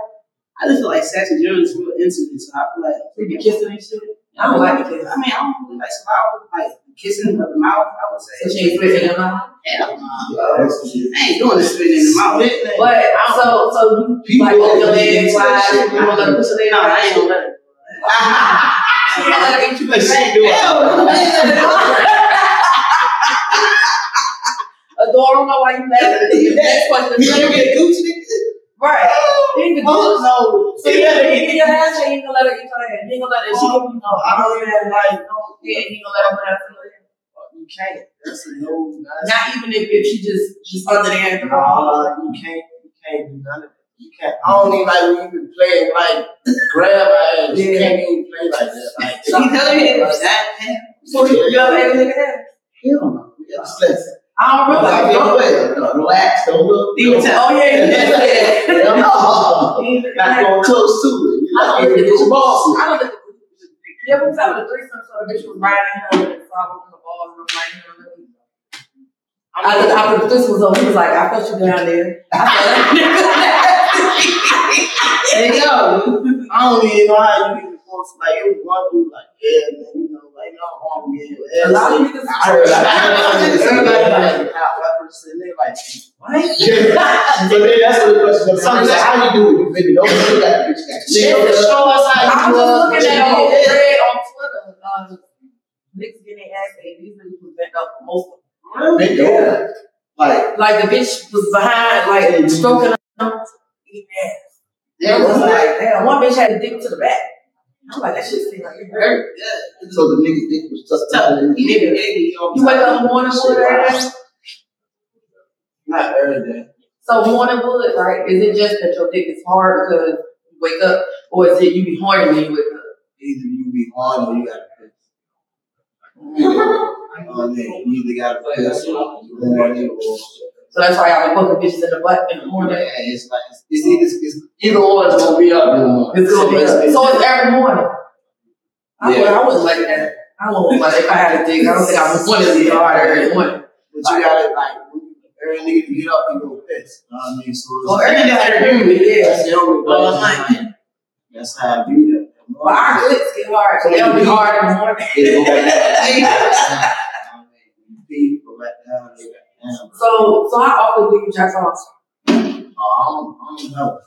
Speaker 2: I just feel like sex in general is real intimate, so I feel like
Speaker 1: They be kissing and shit. I don't like it.
Speaker 2: I mean, I don't really like slow, like kissing of the mouth. I would say.
Speaker 1: So she ain't spitting in your mouth.
Speaker 2: Hell no. I ain't doing the spitting in the mouth.
Speaker 1: But so so you
Speaker 5: People
Speaker 1: like open your
Speaker 5: that
Speaker 1: legs
Speaker 5: into that
Speaker 1: wide,
Speaker 5: shit,
Speaker 1: you gonna let her push her legs
Speaker 2: No, I
Speaker 1: wide.
Speaker 2: ain't gonna let it.
Speaker 1: She gonna let her eat you
Speaker 5: But she do it.
Speaker 2: Hell no. <laughs>
Speaker 1: Adore, I don't know why you laughing. The next question is
Speaker 2: You get Gucci nigga?
Speaker 1: Right. You ain't the
Speaker 2: Oh no.
Speaker 1: So you gonna eat your ass and you gonna let her eat your ass. You ain't gonna let her, she gonna, no,
Speaker 5: I don't even like, no,
Speaker 1: yeah, you gonna let her put her ass
Speaker 5: you can't. That's a no.
Speaker 1: Not even if, if she just, just under there at the ball.
Speaker 5: Nah, you can't, you can't do none of that. You can't. I don't even like when you been playing like grab my ass. You can't even play like that. Like,
Speaker 2: He telling it was that.
Speaker 1: So you you ever had a nigga ass?
Speaker 5: Hell no. To listen.
Speaker 1: I don't remember.
Speaker 5: Like,
Speaker 1: Like,
Speaker 5: don't play. Relax. Don't look.
Speaker 2: Demon
Speaker 5: don't-
Speaker 1: oh yeah, you just said.
Speaker 5: Hell no. Not going close to it. You
Speaker 1: I don't
Speaker 5: even
Speaker 1: think
Speaker 5: get your balls.
Speaker 1: I don't think yeah, we was having a threesome, so the bitch was riding him and so I was on the balls and I'm riding him. After, after the threesome was over, he was like, I felt you down there. I <laughs> <laughs> <laughs>
Speaker 5: Hey yo, I don't even know how you even supposed to like. It was one dude like, yeah, man, you know, like no harm me in your
Speaker 1: felt a lot of niggas.
Speaker 5: I heard like, everybody like, how that person, they like,
Speaker 1: What?
Speaker 5: so then that's the question is. Sometimes how you do it, you really don't do that. Bitch got
Speaker 1: Yeah,
Speaker 5: show us how you do it.
Speaker 1: I
Speaker 5: you
Speaker 1: was just looking at a whole
Speaker 5: Yeah.
Speaker 1: thread on Twitter. Uh, niggas getting their ass ate. These niggas was bent up most of them.
Speaker 5: Big dog. Like,
Speaker 1: Like the bitch was behind, like stroking them, eating ass.
Speaker 5: yeah,
Speaker 1: It was
Speaker 5: like,
Speaker 1: like, damn, one bitch had a dick to the back. I'm like, that shit seems like it hurt.
Speaker 5: So the nigga dick was just
Speaker 2: So, he didn't get it.
Speaker 1: You wake up in the morning wood every day?
Speaker 3: Not every day.
Speaker 1: So morning wood, right? Is it just that your dick is hard because you wake up, or is it you be horny when you wake up?
Speaker 3: Either you be on or you gotta piss. <laughs> Oh, man, you either gotta piss or you horny or.
Speaker 1: So that's why y'all be fucking bitches in the butt in the morning.
Speaker 3: Yeah, it's like it's, it's it's, either or it's gonna be up in the morning.
Speaker 1: It's gonna be
Speaker 3: it's-
Speaker 1: so it's every morning. I,
Speaker 3: Yeah.
Speaker 1: would, I wouldn't like that. I wouldn't like if I had a dick. I don't think I would want to be hard every morning.
Speaker 3: But you gotta like every nigga to get up, you go piss. You know what I mean? So it's,
Speaker 1: Well, every nigga had a human, yeah.
Speaker 3: that's the only way.
Speaker 2: Well, like-
Speaker 3: like, That's how I do that.
Speaker 1: But our clits get hard. So they'll be hard in the morning.
Speaker 3: It go back down. Feet go back down, they back down.
Speaker 1: So, so how often do you jack off?
Speaker 3: Oh, I don't, I don't know.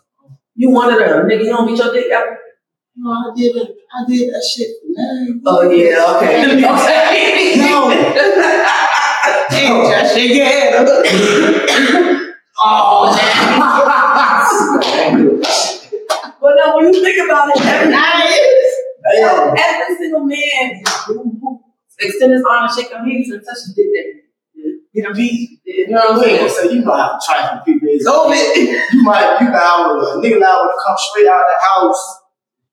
Speaker 1: You one of them, nigga. You don't beat your dick ever.
Speaker 3: No, I did it. I did that shit.
Speaker 1: Oh yeah, okay. okay. <laughs>
Speaker 3: No.
Speaker 2: That shit, yeah.
Speaker 1: oh. but no, when you think about it, every every single man who, who extend his arm and shake your hands and touch his dick, that you know, be, you know what I'm saying?
Speaker 3: So you know how to try to people is.
Speaker 2: Go it.
Speaker 3: You might, you to, a nigga liable to come straight out the house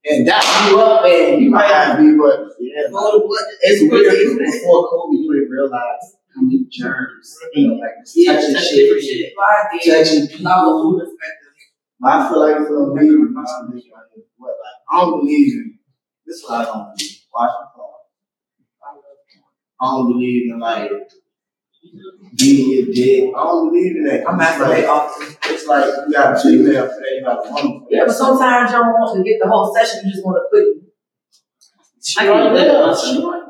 Speaker 3: and dap you up and you might not be, but yeah.
Speaker 2: To.
Speaker 3: It's
Speaker 2: It's
Speaker 3: weird. Before COVID, you didn't realize how many germs, you know, like
Speaker 2: Yeah,
Speaker 3: touching shit,
Speaker 2: shit.
Speaker 1: So I did.
Speaker 3: touching
Speaker 1: I was a food inspector.
Speaker 3: But I feel like for me, what like I don't believe in this is what I don't believe. Watch phone. I don't believe in like beating your dick. I don't believe in that.
Speaker 1: I'm
Speaker 3: It's
Speaker 1: masturbate
Speaker 3: like,
Speaker 1: often.
Speaker 3: it's like you got a female for that, you got a woman for that.
Speaker 1: Yeah, but sometimes you don't want to get the whole session. You just want to quit.
Speaker 3: She already there. She already.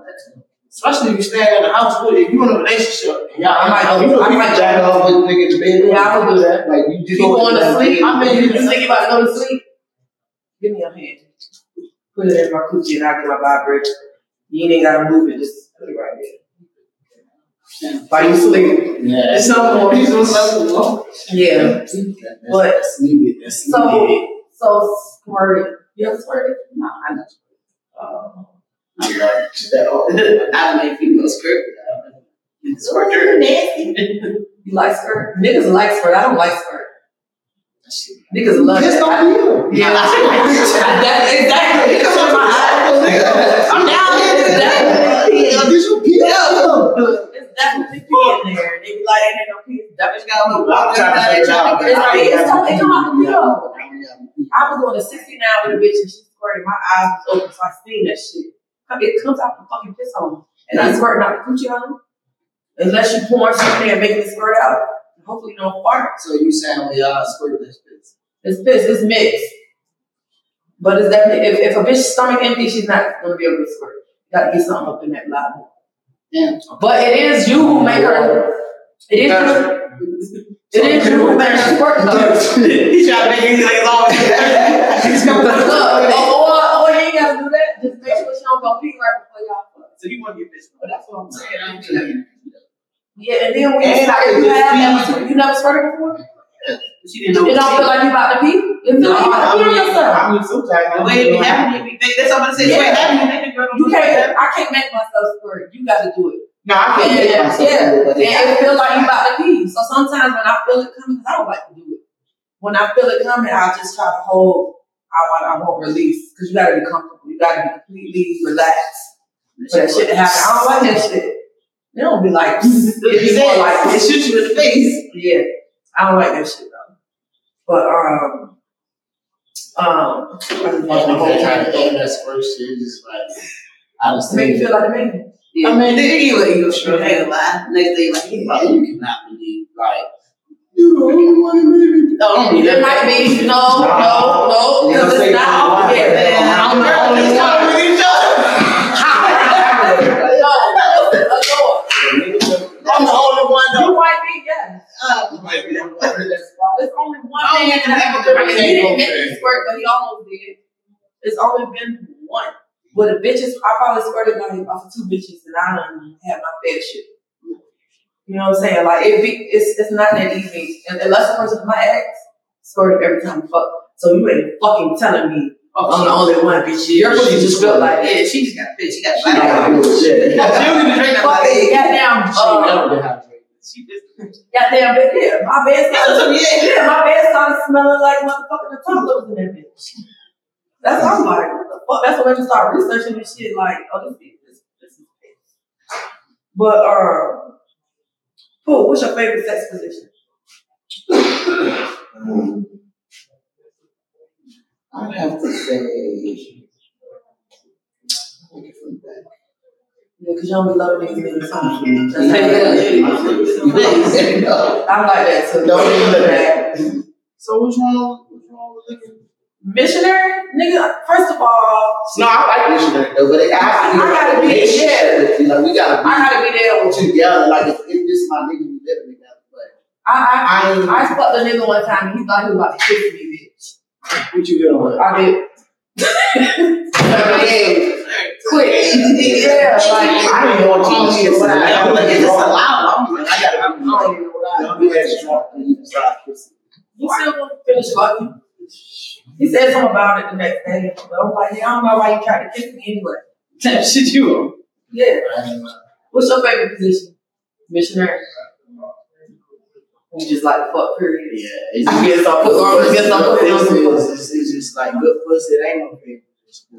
Speaker 3: Especially if you stay in the house with it. If you in a relationship, yeah,
Speaker 1: I might-
Speaker 3: you know,
Speaker 1: I
Speaker 3: you
Speaker 1: might-
Speaker 3: can jack off with the nigga in the bed.
Speaker 1: Yeah, I would do that.
Speaker 3: Like you just
Speaker 1: You going to sleep?
Speaker 3: I mean,
Speaker 1: you think you about to go to sleep? Give me your hand. Put it in my coochie and I get my vibrator. You ain't gotta move it. Just put it right there. While you sleep.
Speaker 3: Yeah,
Speaker 1: It's no more.
Speaker 3: He's on something wrong.
Speaker 1: Yeah. But-
Speaker 3: that's needed. That's
Speaker 1: So,
Speaker 3: needed.
Speaker 1: so squirting. You ever squirted?
Speaker 2: No, oh, <laughs> I know.
Speaker 1: Oh.
Speaker 3: I love that.
Speaker 2: I made people script.
Speaker 1: Squirter. You like skirt? Niggas like skirt. I don't like skirt. Niggas love
Speaker 3: Just
Speaker 1: it.
Speaker 3: don't feel. <laughs>
Speaker 1: Yeah, that, exactly. It's in my eyes. <laughs>
Speaker 2: I'm down
Speaker 1: It's
Speaker 2: here.
Speaker 1: definitely pee.
Speaker 3: This will pee out.
Speaker 1: It's definitely pee in there. They be like, ain't no pee.
Speaker 2: That bitch got a little water.
Speaker 3: trying to figure it.
Speaker 1: It's like, it's come, it come out the. I was going to 69 with a bitch and she squirted. My eyes was open, so I seen that shit. It comes out the fucking piss hole. And I squirting out the coochie hole. Unless you pour something and make it squirt out. Hopefully you don't fart.
Speaker 3: So you saying we all squirt this piss?
Speaker 1: It's piss, it's mixed. But it's definitely, if, if a bitch's stomach empty, she's not going to be able to squirt. You gotta get something up in that bladder.
Speaker 2: Yeah.
Speaker 1: But it is you who make her, it is you, it is you who <laughs> make her squirt though.
Speaker 2: He tried to make it like long.
Speaker 3: She's
Speaker 1: Look, or, or, or you ain't gotta do that. Just make sure she don't go pee right before y'all fuck.
Speaker 2: So you want to get this, but that's what I'm saying. I'm saying.
Speaker 1: Yeah, and then when you
Speaker 3: And
Speaker 1: start, you
Speaker 3: just
Speaker 1: have,
Speaker 3: pee.
Speaker 1: you never squirted before?
Speaker 2: She didn't know.
Speaker 1: You don't feel like you about to pee? You feel like you about to pee on yourself?
Speaker 3: I mean, sometimes
Speaker 2: the way it be happening, that's what I'm saying. The way it happening, they think girl don't
Speaker 1: You can't, I can't make myself squirt. You gotta do it.
Speaker 3: No, I can't make myself
Speaker 1: yeah,
Speaker 3: do it,
Speaker 1: and it feels like you about to pee. So sometimes when I feel it coming, I don't like to do it. When I feel it coming, I just try to hold. I want. I won't release because you gotta be comfortable. You gotta be completely relaxed for that shit to happen. I don't like that shit. It don't be like. <laughs> It be more like
Speaker 2: it shoots you in the face.
Speaker 1: yeah. I don't like that shit though. But um, um, I just
Speaker 3: And
Speaker 1: want the whole time.
Speaker 3: that squirt shit is like, I just
Speaker 1: Make you feel like a man.
Speaker 2: Yeah. I mean, they ain't let you go straight. I ain't lie. Next day, like, you
Speaker 3: like, you cannot believe, like, you the only one in me.
Speaker 2: Oh,
Speaker 1: It
Speaker 2: that.
Speaker 1: might be no, no, no, because
Speaker 3: say
Speaker 1: it's not
Speaker 3: you
Speaker 1: off
Speaker 3: want
Speaker 1: the
Speaker 3: it.
Speaker 1: air.
Speaker 3: I'm the only one.
Speaker 1: No, listen.
Speaker 3: I'm the only one
Speaker 1: You
Speaker 3: though.
Speaker 1: might be, yes.
Speaker 2: Uh,
Speaker 3: Might be the one that's fine.
Speaker 1: There's only one
Speaker 2: Oh,
Speaker 1: man
Speaker 2: yeah,
Speaker 1: that
Speaker 2: that's
Speaker 1: ever
Speaker 2: what
Speaker 1: did it. He didn't
Speaker 3: say.
Speaker 1: make me squirt, but he almost did. It's only been one. But the bitches, I probably squirted like off of two bitches, and I don't have my fair shit. You know what I'm saying? Like it be, it's it's not that easy. And unless the person my ex squirted every time we fuck. So you ain't fucking telling me
Speaker 2: Oh,
Speaker 1: I'm the only one, bitch. Your pussy just felt like
Speaker 2: yeah, she just got a bitch. She got
Speaker 3: She got
Speaker 2: black.
Speaker 3: good shit.
Speaker 2: She don't even drink that
Speaker 1: Fuck it, goddamn,
Speaker 3: She ain't never been
Speaker 2: just. <laughs>
Speaker 1: goddamn, bitch, yeah, my bed started,
Speaker 2: Yeah.
Speaker 1: yeah, my bed started smelling like motherfucking the toilet was in that bitch. That's what I'm like, what the fuck? That's when I start researching this shit, like, oh, this is, this, this is But, uh, Pooh, what's your favorite sex position?
Speaker 3: Um, I'd have to say. Look it from back.
Speaker 1: Yeah, cause you don't be loving niggas many times. Mm-hmm. <laughs> That's
Speaker 3: Yeah.
Speaker 1: it.
Speaker 3: No.
Speaker 1: I like that too.
Speaker 3: Don't even look at So what's wrong? What's wrong with looking?
Speaker 1: Missionary, nigga. First of all,
Speaker 3: No, I like missionary though, but it has to be.
Speaker 1: I gotta be-
Speaker 3: relationship. Like we gotta
Speaker 1: I gotta be there with you.
Speaker 3: together. Like if, if this is my nigga, we living together. But
Speaker 1: I, I,
Speaker 3: I ain't.
Speaker 1: I fucked a nigga one time and he thought he was about to kiss me, bitch.
Speaker 3: what you get on?
Speaker 1: I did.
Speaker 2: Quick.
Speaker 1: Yeah, like,
Speaker 3: I didn't want to kiss me.
Speaker 2: I don't like it. It's allowed. I'm like,
Speaker 3: I gotta
Speaker 1: I
Speaker 3: be.
Speaker 1: don't even know
Speaker 3: Don't be that drunk you
Speaker 1: still want to finish fucking. He said something about it the next day. But I'm like, yeah, I don't know why you tried to kiss me anyway.
Speaker 2: Shit you.
Speaker 1: Yeah. What's your favorite position? Missionary. You just like fuck period.
Speaker 3: Yeah, it's
Speaker 1: I guess I'll put on- I guess I'll put on some
Speaker 3: It's, it's, it's just like good pussy. It ain't no favorite.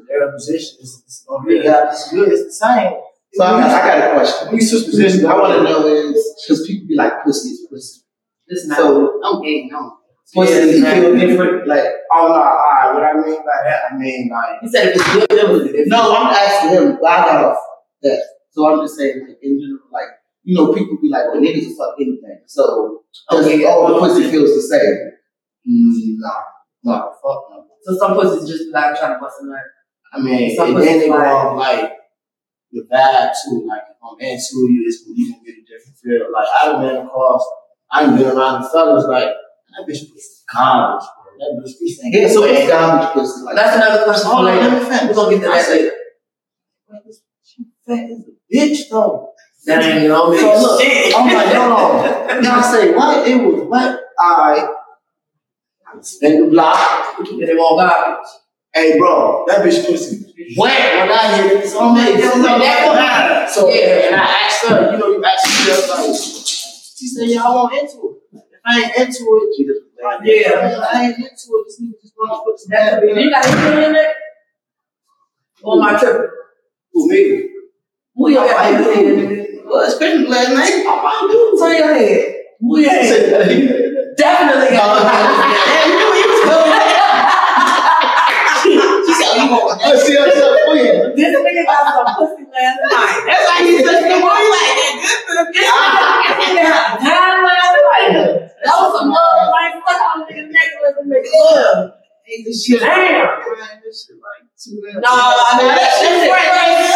Speaker 3: Their position is it's gonna be yeah, it's good. It's the same. So I got, I got a question. When you switch positions, I want to know is because people be like pussy is pussy.
Speaker 1: This not.
Speaker 3: So
Speaker 2: I'm gay. No.
Speaker 3: pussy
Speaker 1: Yeah,
Speaker 3: you feel different. Like oh no, alright. What I mean by that, I mean like
Speaker 1: he said if it's good, it was good.
Speaker 3: no, I'm asking him. I got off that. So I'm just saying like in general, like you know, people be like, well, niggas will fuck anything. So does
Speaker 1: Okay.
Speaker 3: all the pussy feels the same? Mm, no, no, fuck no.
Speaker 1: So some pussies just like trying to bust a nut.
Speaker 3: I mean,
Speaker 1: Some
Speaker 3: and then they go
Speaker 1: like-
Speaker 3: off like the vibe too. Like if I'm into you, it's you can get a different feel. Like I've been across, I've been around the fellas like that bitch was garbage, bro. That bitch saying, yeah, so it's garbage pussy. Like
Speaker 1: That's another question for
Speaker 3: Hold on, let me finish.
Speaker 1: We're gonna get to that later.
Speaker 3: She fat as a bitch though.
Speaker 1: Dang, you know me.
Speaker 3: So look, I'm like, hold on. Y'all say what? It was what? I spin the block.
Speaker 1: And they want garbage.
Speaker 3: Hey, bro, that bitch pussy wet when I hit it. So I'm like, this is all that So
Speaker 1: Yeah.
Speaker 3: and I asked her, you know, you asked her like, she said, yeah, I want into it. If I ain't into it, she just like,
Speaker 1: Yeah.
Speaker 3: I ain't into it. This nigga just want to put some
Speaker 1: That could be. You got anything in there? On my trip.
Speaker 3: Who me?
Speaker 1: Who you got anything in there?
Speaker 2: Well, it's Christmas last night.
Speaker 3: I might do.
Speaker 1: Turn your head. Who your head?
Speaker 3: Say
Speaker 1: Definitely got <laughs>
Speaker 2: Yeah, you knew he was coming. <laughs> She said, oh, you going
Speaker 3: Let's see us up for you.
Speaker 1: This nigga got some pussy last night.
Speaker 2: That's how he said, the boy, like, that good for the
Speaker 1: This nigga had time last night. That was some love. Like, stuck on the nigga's necklace and make love. Damn. No, I mean, that shit right there.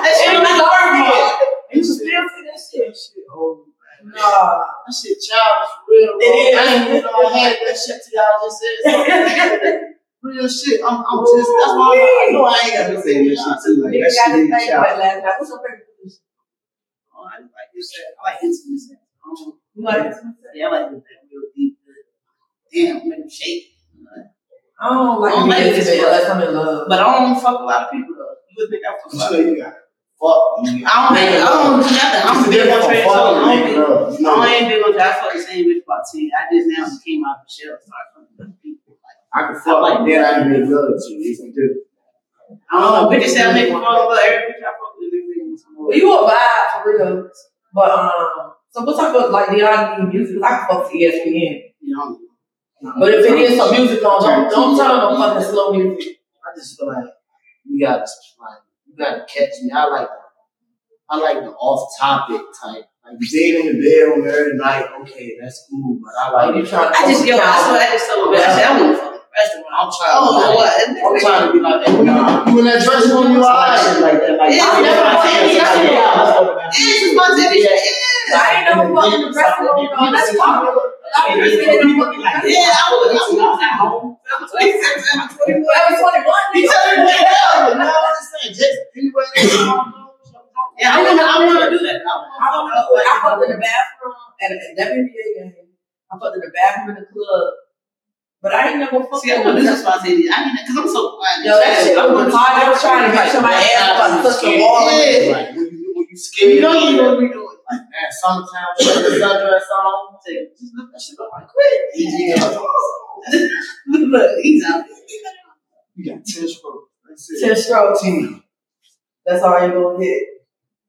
Speaker 1: That shit was garbage. You still see that shit?
Speaker 3: Oh,
Speaker 1: Nah.
Speaker 3: That shit childish for real, bro.
Speaker 1: It is.
Speaker 3: I ain't even know I had that shit till y'all just said real shit. I'm, I'm just, that's why I'm, I know I ain't got to say this shit too. Like,
Speaker 1: Nigga
Speaker 3: that shit
Speaker 1: his
Speaker 3: is childish.
Speaker 1: wet last night. What's your favorite position?
Speaker 2: Oh, I like you said, I like intimacy. Um,
Speaker 1: You like it?
Speaker 2: yeah, I like that real deep. Damn, make them shake.
Speaker 1: I don't like
Speaker 2: I don't like this
Speaker 1: intimate I'm in love.
Speaker 2: But I don't fuck a lot of people though. You would think I fuck a lot of people.
Speaker 3: You got fuck me.
Speaker 2: I don't think, I don't do nothing. I'm
Speaker 3: It's
Speaker 2: big on
Speaker 3: different
Speaker 2: trade,
Speaker 3: from
Speaker 2: so I
Speaker 3: fucking,
Speaker 2: don't be,
Speaker 3: bro. You
Speaker 2: I ain't big on trade. I fuck the same bitch about 10. I just now came out of the shell and started fucking with people. Like,
Speaker 3: I can fuck like that. I can be love to you. It's different.
Speaker 2: I don't know, bitches say I make me fall in love. Every bitch I fuck with, they make me.
Speaker 1: Well, you a vibe for real. But um, so what type of like do y'all need music? I fuck to E ESPN.
Speaker 2: You know,
Speaker 1: But if it is some music on, don't don't turn on no fucking slow music.
Speaker 3: I just feel like you gotta like you gotta catch me. I like I like the off topic type. Like being in the bedroom every night, okay, that's cool. But I
Speaker 1: Like
Speaker 3: like
Speaker 1: you trying to
Speaker 2: I just, yo, I swear, I just told her, I said, I want to fuck the restaurant.
Speaker 3: I'm trying
Speaker 2: Oh,
Speaker 3: to be like,
Speaker 2: what?
Speaker 3: I'm trying to be like, hey, nah, you in that dressing room, you alright? Shit like that. Like,
Speaker 2: Yeah,
Speaker 3: I'm never
Speaker 2: what I'm
Speaker 3: saying
Speaker 2: saying.
Speaker 3: shit like, yeah, let's open that.
Speaker 2: Yeah, it's about to be
Speaker 3: Yeah.
Speaker 2: yeah.
Speaker 1: I ain't never fucked in the dressing room though. That's talking. I was just saying
Speaker 3: People be like,
Speaker 2: Yeah, I was, I was at home. I was 26, I was 21.
Speaker 1: I was 21.
Speaker 2: You
Speaker 1: nigga.
Speaker 2: telling me that?
Speaker 3: no, I'm just saying, just anywhere
Speaker 2: Yeah, I want to, I want to do that. I
Speaker 1: I don't know. I fucked in the bathroom at a WNBA game. I fucked in the bathroom in the club. But I ain't never fucked
Speaker 2: See, I know this is why I say this. I mean, I'm so quiet.
Speaker 1: Yo, that shit was hard. I was trying to make sure my ass wasn't touch the wall.
Speaker 5: When you when you scared,
Speaker 2: You don't even know what we doing.
Speaker 5: Man, summertime, sundress on, just look that shit up like quick.
Speaker 2: Look, he's out.
Speaker 5: You got ten strokes.
Speaker 1: Ten strokes.
Speaker 5: Ten.
Speaker 1: That's all you're gonna get.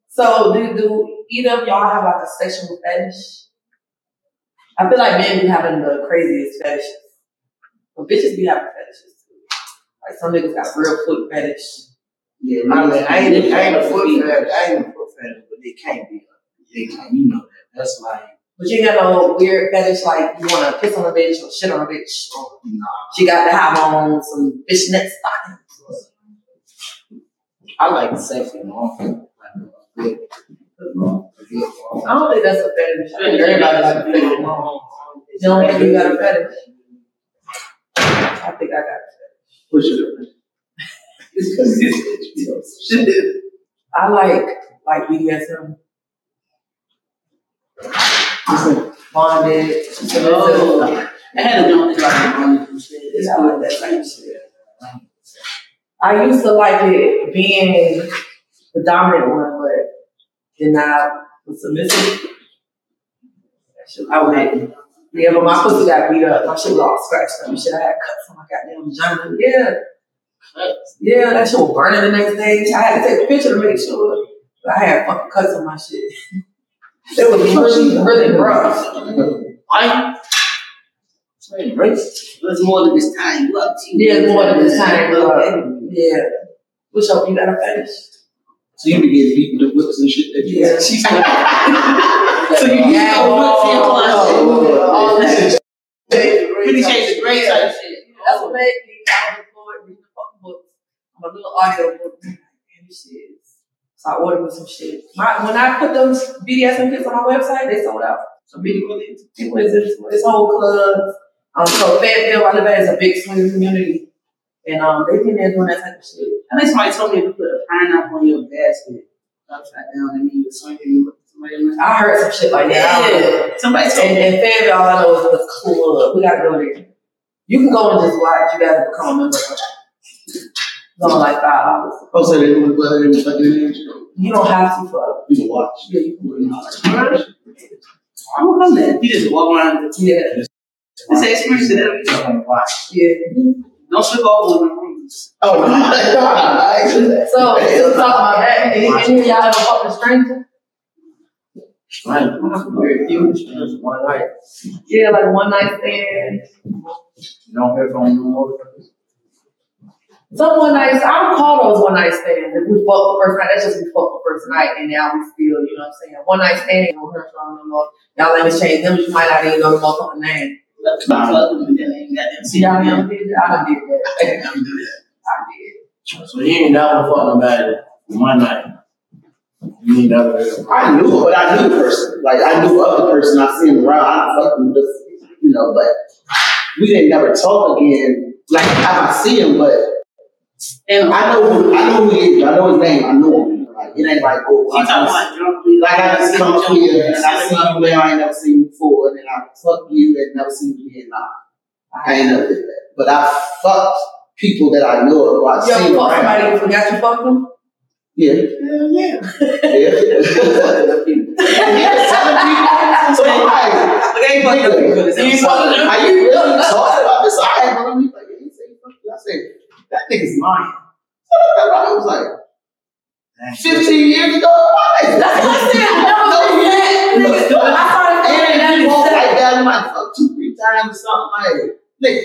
Speaker 1: So do do either of y'all have like a sexual fetish? I feel like men be having the craziest fetishes. But bitches be having fetishes too. Like some niggas got real foot fetish.
Speaker 5: Yeah, I mean, I ain't, I ain't a foot fetish. I ain't a foot fetish, but they can't be. They can't. You know that. That's like
Speaker 1: But you ain't got no weird fetish like you wanna piss on a bitch or shit on a bitch. Or
Speaker 5: nah.
Speaker 1: she got to have on some fishnet stockings.
Speaker 5: I like sexy long. Like, a good- a good long.
Speaker 1: I don't think that's a fetish. I think everybody like to feel long. You don't think you got a fetish? I think I got a fetish.
Speaker 5: Push it up.
Speaker 2: It's because this bitch be
Speaker 1: I like like BDSM. Bonded, submissive.
Speaker 2: Oh. I had a jump like on some shit. It's
Speaker 1: Yeah, I that type of shit. I used to like it being the dominant one, but then I was submissive. I would Yeah, but my pussy got beat up. My shit was all scratched up and shit. I had cuts on my goddamn vagina. Yeah. Yeah, that shit was burning the next day. I had to take a picture to make sure. But I had fucking cuts on my shit. <laughs> It was really, really rough.
Speaker 2: Why? It's more than this time. You up to
Speaker 1: Yeah, more than this time,
Speaker 2: Okay.
Speaker 1: Yeah. What's up? You got a fetish?
Speaker 4: So you be getting beat with the whips and shit that you
Speaker 1: Yeah. <laughs>
Speaker 2: She's <laughs> So you use
Speaker 1: Yeah,
Speaker 2: the whip for your closet.
Speaker 1: Oh, oh, oh, all that.
Speaker 2: Fifty Shades of Grey type shit.
Speaker 1: That's what made me. I was employed reading the fucking books. I'm a little audio book. And this shit. So I ordered me some shit. My, when I put those BDSM kits on my website, they sold out. So people, people is into it. It's whole clubs. Um, so Fayetteville, I live at is a big swing community. And um, they think they're doing that type of shit.
Speaker 2: I think somebody told me if you put a pineapple on your basket upside down and then you swing it, you look somebody in the
Speaker 1: I heard some shit like that. I don't know.
Speaker 2: Yeah. Somebody told
Speaker 1: And,
Speaker 2: me.
Speaker 1: and Fayetteville, all I know is the club. We gotta go there. You can go and just watch. You gotta become a member. It's only like five dollars.
Speaker 4: Oh, so they want to go ahead and fucking
Speaker 1: You don't have to fuck.
Speaker 4: You can watch.
Speaker 1: Yeah, you can. watch.
Speaker 2: I'm gonna come there. You just walk around.
Speaker 1: Yeah,
Speaker 2: It's an experience that every time.
Speaker 1: yeah.
Speaker 2: Don't slip over in the rooms.
Speaker 4: Oh, no. no. <laughs>
Speaker 1: So, just talk about that. Any, any of y'all ever fucked a stranger?
Speaker 5: Right. One night.
Speaker 1: Yeah, like one night stand.
Speaker 5: You don't hear from no more.
Speaker 1: Some one night, I don't call those one night stands. If we fuck the first night, that's just we fuck the first night, and now we still, you know what I'm saying? One night stand, you don't hear from no more. Y'all let me change them, you might not even know the motherfucking name.
Speaker 2: Let them fuck them and then they ain't got them
Speaker 1: See, y'all never did that? I done did that.
Speaker 2: I didn't never do that.
Speaker 1: I did.
Speaker 5: So you ain't never fuck nobody one night. You ain't never heard
Speaker 4: I knew, but I knew the person. Like I knew of the person. I seen him around. I fucked him just, you know, but we didn't never talk again. Like I see him, but
Speaker 2: And
Speaker 4: I know who I know who he is. I know his name. I know him. Like it ain't like oh, I just,
Speaker 2: about drunk people.
Speaker 4: like I just come up here and I see you now. I ain't never seen you before, and then I fuck you and never seen you again. Nah, I ain't never did that. But I fucked people that I know of. Or I
Speaker 1: You ever
Speaker 4: seen
Speaker 1: fuck
Speaker 4: around.
Speaker 1: somebody and forgot you fucked them?
Speaker 4: Yeah,
Speaker 5: Hell yeah.
Speaker 4: yeah. so like.
Speaker 2: But they ain't fucking up people. It's
Speaker 1: You fucking
Speaker 2: outside.
Speaker 4: Are you really talking about this? I had one of these like, yeah, he said, fuck you. I said, that nigga's lying. I was like, 15 years ago? Why?
Speaker 1: That's what I said. I never said that. Nigga, I started thinking that
Speaker 4: you won't like that, I'm like, fuck two, three times or something like Nigga,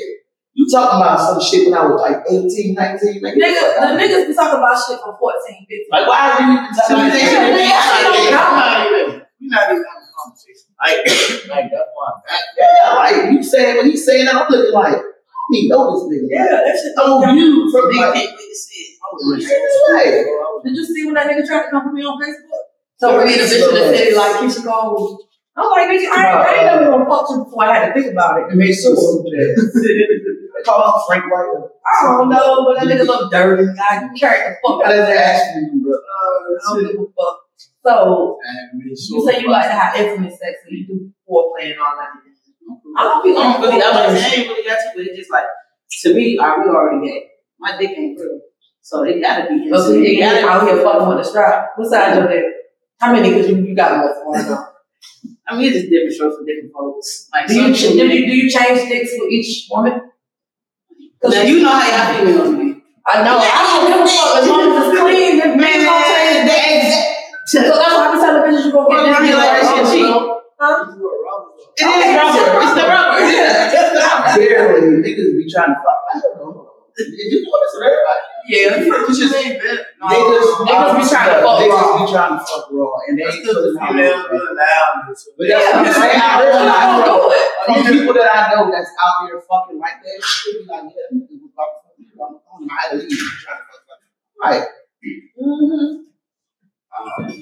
Speaker 4: you talking about some shit when I was like 18, 19, nigga.
Speaker 1: Nigga, the niggas be talking about shit for 14, 15.
Speaker 5: Like, why are you even talking about
Speaker 2: ain't
Speaker 5: I'm not even-
Speaker 1: count.
Speaker 5: I'm not even. We're not even having a conversation. Like, <coughs> like that's why.
Speaker 4: Yeah, like, you saying, when he's saying I'm looking like, I need know this nigga.
Speaker 1: Yeah, that shit
Speaker 4: Oh, you from
Speaker 2: They
Speaker 4: like,
Speaker 2: can't wait to see it.
Speaker 4: right.
Speaker 1: Did you see when that nigga tried to come for me on Facebook? So we need a bitch in the city like Keisha Cole. I'm like, nigga, I, ain't- I ain't never gonna fuck you before I had to think about it to make sure.
Speaker 4: They <laughs> call him Frank White.
Speaker 1: I don't know, but that nigga look dirty. I carried the fuck out of that.
Speaker 4: Ashton, bro.
Speaker 1: Uh, I don't give a fuck. So, you say you like to have intimate sex, so you do foreplay and all that. I don't be
Speaker 2: I don't really, I
Speaker 1: on
Speaker 2: mean, I ain't really got to, but it's just like, to me, I we already gay. My dick ain't real. So it gotta be.
Speaker 1: Oh, so you
Speaker 2: gotta
Speaker 1: out here fucking with a strap. What size your dick? How many? Because you, you got multiple. for know.
Speaker 2: I mean, it's just different strokes for different folks. Like,
Speaker 1: Do you,
Speaker 2: some
Speaker 1: do you do you change dicks for each woman?
Speaker 2: Now, you know how y'all females be.
Speaker 1: I know. I don't give a fuck as long as it's clean. If men don't change dicks, so that's why I be telling bitches you gonna get
Speaker 2: Well,
Speaker 1: this
Speaker 2: I mean,
Speaker 1: deal
Speaker 2: like,
Speaker 1: like
Speaker 2: that shit cheap.
Speaker 1: Huh?
Speaker 2: It is rubber. It's the rubber. Yeah.
Speaker 4: Barely niggas be trying to fuck. I don't know. Did you know this with everybody?
Speaker 1: Yeah.
Speaker 5: This shit ain't bad.
Speaker 4: Niggas,
Speaker 1: niggas be trying to fuck
Speaker 4: niggas
Speaker 1: raw.
Speaker 4: be trying to fuck raw, and they ain't
Speaker 5: the
Speaker 4: putting out
Speaker 5: females
Speaker 4: raw.
Speaker 5: be allowed this.
Speaker 4: But that's what I'm saying. <laughs> I
Speaker 1: I'm
Speaker 4: realize
Speaker 1: gonna it.
Speaker 4: from people that I know that's out there fucking like that, shit be like, yeah, niggas was about to fuck you. I'm on my leave. Trying to fuck fuck. Right.
Speaker 1: Mm-hmm.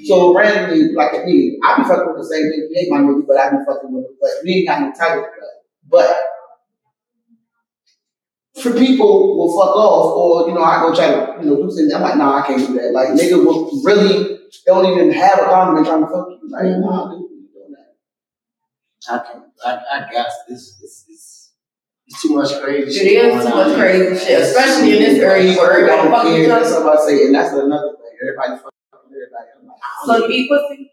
Speaker 4: So randomly, like at me, I be fucking with the same nigga. He ain't my nigga, but I be fucking with him. But we ain't got no title for that. But for people will fuck off, or you know, I go try to you know do something. I'm like, nah, I can't do that. Like nigga will really don't even have a condom and trying to fuck you. Like, nah, dude, you doing that.
Speaker 3: I can't. I, I got this. It's, it's, it's too much crazy shit.
Speaker 1: is
Speaker 3: going
Speaker 1: too
Speaker 3: on.
Speaker 1: much crazy shit, especially in this area where everybody fucking each
Speaker 4: That's
Speaker 1: other.
Speaker 4: what I say, and that's another thing. Everybody fucking everybody. I'm like, I
Speaker 1: So
Speaker 4: don't
Speaker 1: you eat pussy?